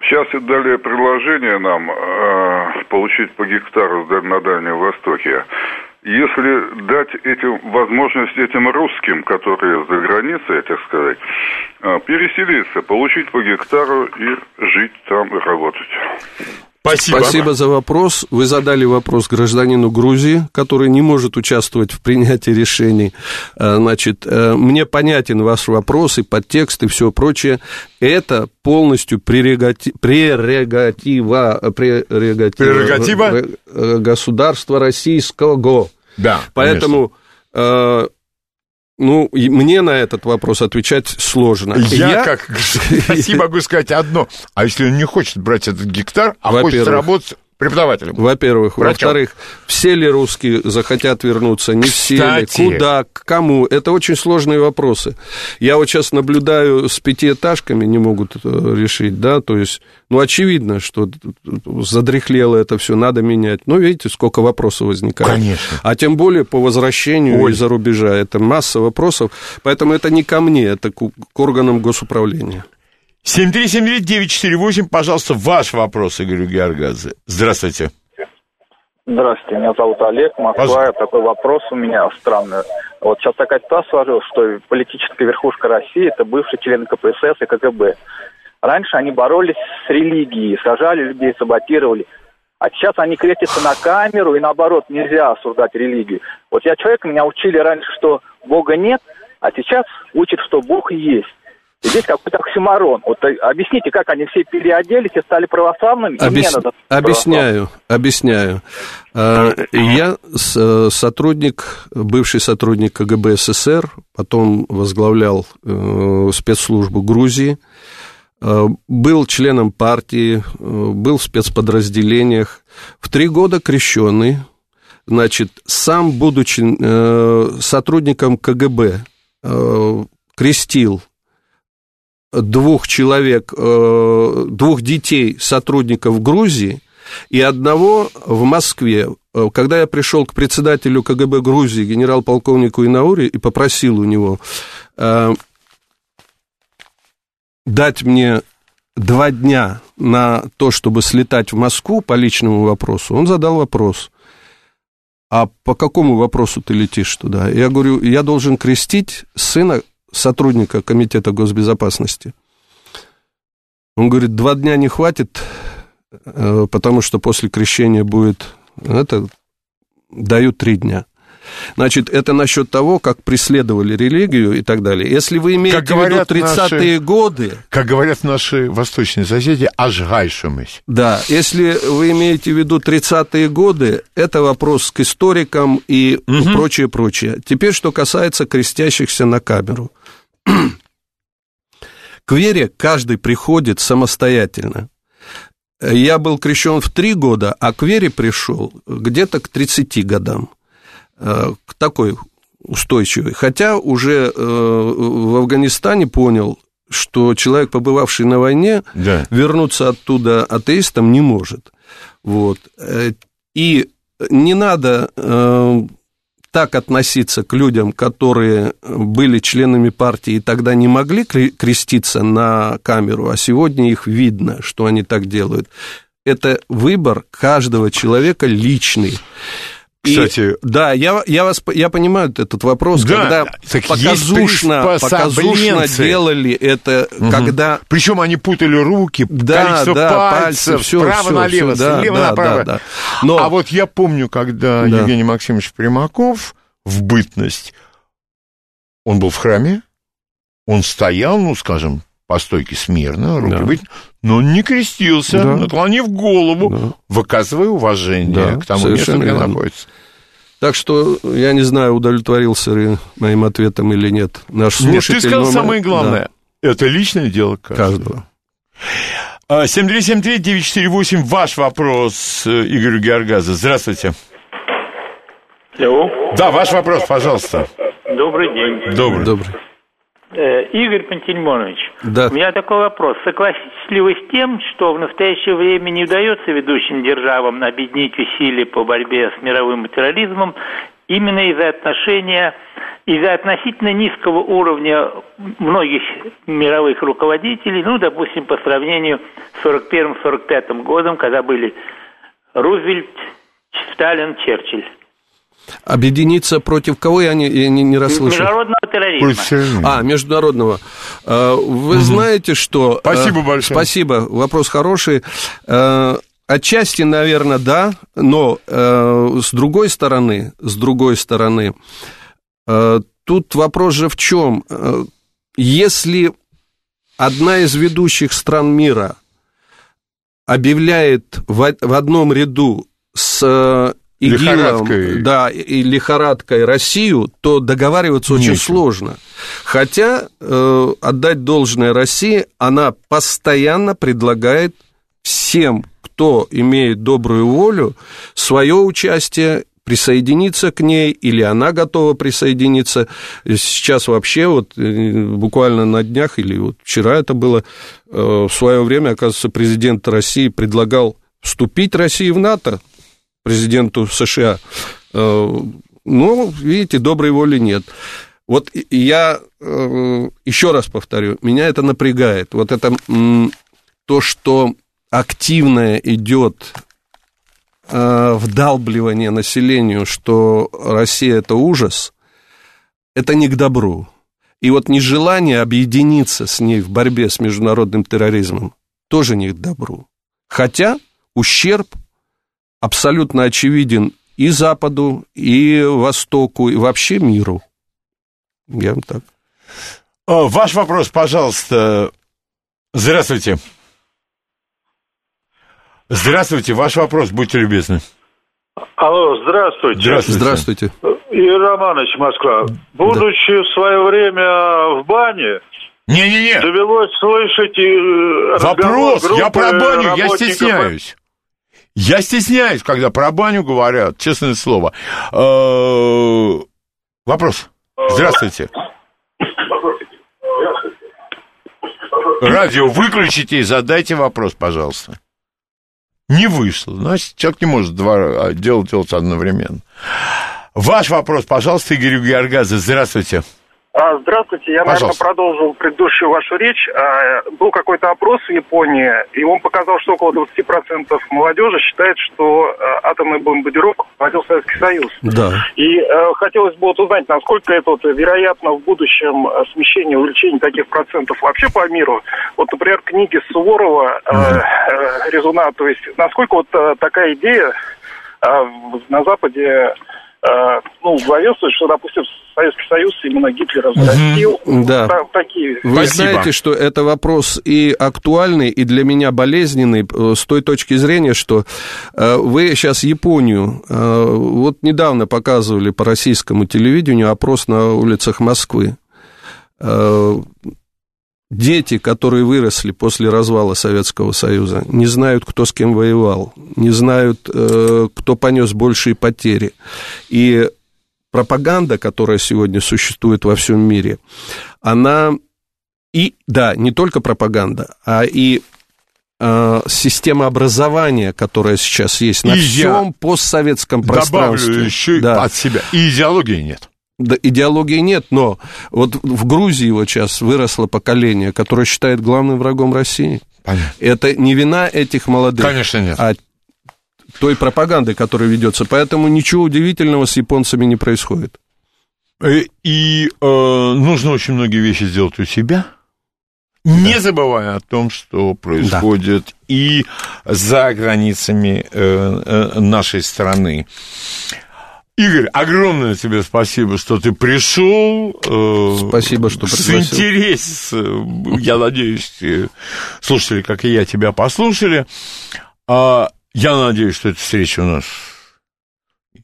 Сейчас и дали предложение нам э, получить по гектару на Дальнем Востоке. Если дать этим возможность этим русским, которые за границей, так сказать, э, переселиться, получить по гектару и жить там и работать. Спасибо. Спасибо за вопрос. Вы задали вопрос гражданину Грузии, который не может участвовать в принятии решений. Э, значит, э, мне понятен ваш вопрос и подтекст и все прочее. Это полностью прерогатива, прерогатива, прерогатива государства российского. Да, Поэтому конечно. Ну, мне на этот вопрос отвечать сложно. Я, я... как России могу сказать одно. А если он не хочет брать этот гектар, а хочет работать преподавателем. Во-первых. Во-вторых, все ли русские захотят вернуться, не все ли, куда, к кому. Это очень сложные вопросы. Я вот сейчас наблюдаю с пятиэтажками, не могут э, решить, да, то есть, ну, очевидно, что задряхлело это все, надо менять. Но видите, сколько вопросов возникает. Конечно. А тем более по возвращению Оль. из-за рубежа. Это масса вопросов. Поэтому это не ко мне, это к органам госуправления. 7373948, пожалуйста, ваш вопрос Игорю Георгадзе. Здравствуйте. Здравствуйте, меня зовут Олег, Москва. Пожалуйста. Такой вопрос у меня странный. Вот сейчас такая ситуация сложилась, что политическая верхушка России – это бывшие члены КПСС и КГБ. Раньше они боролись с религией, сажали людей, саботировали. А сейчас они крестятся на камеру, и наоборот, нельзя осуждать религию. Вот я человек, меня учили раньше, что Бога нет, а сейчас учат, что Бог есть. Здесь какой-то оксюмарон. Вот э, объясните, как они все переоделись и стали православными? Объяс... Объясняю, объясняю. А, я э, сотрудник, бывший сотрудник КГБ СССР, потом возглавлял э, спецслужбу Грузии, был членом партии, был в спецподразделениях. В три года крещенный, значит, сам, будучи сотрудником КГБ, крестил двух человек, э, двух детей сотрудников Грузии и одного в Москве. Э, когда я пришел к председателю КГБ Грузии, генерал-полковнику Инаури, и попросил у него э, дать мне два дня на то, чтобы слетать в Москву по личному вопросу, он задал вопрос. А по какому вопросу ты летишь туда? Я говорю, я должен крестить сына сотрудника Комитета госбезопасности. Он говорит, два дня не хватит, э, потому что после крещения будет, это дают три дня. Значит, это насчет того, как преследовали религию и так далее. Если вы имеете как в виду 30-е годы... Как говорят наши восточные соседи, ажгайшимысь. Да, если вы имеете в виду 30-е годы, это вопрос к историкам и угу. прочее, прочее. Теперь, что касается крестящихся на камеру. К вере каждый приходит самостоятельно. Я был крещен в три года, а к вере пришел где-то к 30 годам. Э, к такой устойчивой. Хотя уже э, в Афганистане понял, что человек, побывавший на войне, да. вернуться оттуда атеистом не может. Вот. Э, и не надо так относиться к людям, которые были членами партии и тогда не могли креститься на камеру, а сегодня их видно, что они так делают. Это выбор каждого человека личный. Кстати, и, да, я, я, вас, я понимаю этот вопрос, да, когда показушно, показушно делали это, угу. когда... Причем они путали руки, да, количество да, пальцев, все, справа все, налево, все, слева да, направо. Да, да. Но... А вот я помню, когда да. Евгений Максимович Примаков в бытность, он был в храме, он стоял, ну, скажем, по стойке смирно, руки да. быть, но он не крестился, да. наклонив голову, да. выказывая уважение да, к тому месту, где верно. находится. Так что я не знаю, удовлетворился ли моим ответом или нет наш слушатель. Нет, ты сказал но... самое главное. Да. Это личное дело каждого. каждого. 7373948, а, ваш вопрос э, Игорю Георгазу. Здравствуйте. Алло. Да, ваш вопрос, пожалуйста. Добрый день. Добрый. Добрый. Э, Игорь Пантельмонович, да. у меня такой вопрос. Согласитесь ли вы с тем, что в настоящее время не удается ведущим державам объединить усилия по борьбе с мировым терроризмом именно из-за отношения из-за относительно низкого уровня многих мировых руководителей, ну, допустим, по сравнению с 41-45 годом, когда были Рузвельт, Сталин, Черчилль. Объединиться против кого я не, я не, не расслышал? Международного терроризма. А, международного. А, вы угу. знаете, что... Спасибо большое. Спасибо, вопрос хороший. Отчасти, наверное, да, но с другой стороны, с другой стороны, тут вопрос же в чем? Если одна из ведущих стран мира объявляет в, в одном ряду с ИГИЛом, да, и лихорадкой Россию, то договариваться Нечего. очень сложно. Хотя, э, отдать должное России, она постоянно предлагает всем, кто имеет добрую волю, свое участие присоединиться к ней, или она готова присоединиться. Сейчас вообще, вот э, буквально на днях, или вот вчера это было, э, в свое время, оказывается, президент России предлагал вступить России в НАТО, президенту США. Э, ну, видите, доброй воли нет. Вот я э, еще раз повторю, меня это напрягает. Вот это то, что активное идет э, вдалбливание населению, что Россия это ужас, это не к добру. И вот нежелание объединиться с ней в борьбе с международным терроризмом тоже не к добру. Хотя ущерб абсолютно очевиден и Западу, и Востоку, и вообще миру. Я вам так. Ваш вопрос, пожалуйста. Здравствуйте. Здравствуйте, ваш вопрос, будьте любезны. Алло, здравствуйте. Здравствуйте. Здравствуйте. Игорь Романович, Москва. Будучи да. в свое время в бане, не-не-не. Довелось слышать э, Вопрос, я про баню, я стесняюсь. Я стесняюсь, когда про баню говорят, честное слово. Э, вопрос. Здравствуйте. Радио выключите и задайте вопрос, пожалуйста. Не вышло. Значит, человек не может два дела делать одновременно. Ваш вопрос, пожалуйста, Игорь Георгазы. Здравствуйте. А, здравствуйте, я, Пожалуйста. наверное, продолжил предыдущую вашу речь. А, был какой-то опрос в Японии, и он показал, что около 20% молодежи считает, что а, атомная бомбардировка проводил Советский Союз. Да. И хотелось бы вот узнать, насколько это вот, вероятно в будущем смещение, увеличение таких процентов вообще по миру. Вот, например, книги Суворова mm-hmm. «Резуна», то есть насколько вот такая идея на Западе ну, главенствует, что, допустим, Советский Союз именно Гитлер разрастил. Угу, да. Вот такие. Вы Спасибо. знаете, что это вопрос и актуальный, и для меня болезненный э, с той точки зрения, что э, вы сейчас Японию, э, вот недавно показывали по российскому телевидению опрос на улицах Москвы дети, которые выросли после развала Советского Союза, не знают, кто с кем воевал, не знают, кто понес большие потери. И пропаганда, которая сегодня существует во всем мире, она и, да, не только пропаганда, а и э, система образования, которая сейчас есть на и всем постсоветском пространстве. Добавлю еще да. от себя. И идеологии нет. Да, идеологии нет, но вот в Грузии вот сейчас выросло поколение, которое считает главным врагом России. Понятно. Это не вина этих молодых, Конечно, нет. а той пропаганды, которая ведется. Поэтому ничего удивительного с японцами не происходит. Э, и э, нужно очень многие вещи сделать у себя, да. не забывая о том, что происходит да. и за границами э, э, нашей страны. Игорь, огромное тебе спасибо, что ты пришел. Э, спасибо, что пригласил. С интересом, я надеюсь, слушатели, как и я, тебя послушали. А, я надеюсь, что эта встреча у нас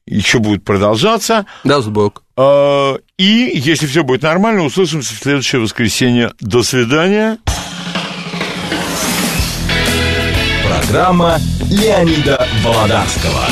еще будет продолжаться. Даст Бог. А, и, если все будет нормально, услышимся в следующее воскресенье. До свидания. Программа Леонида Володарского.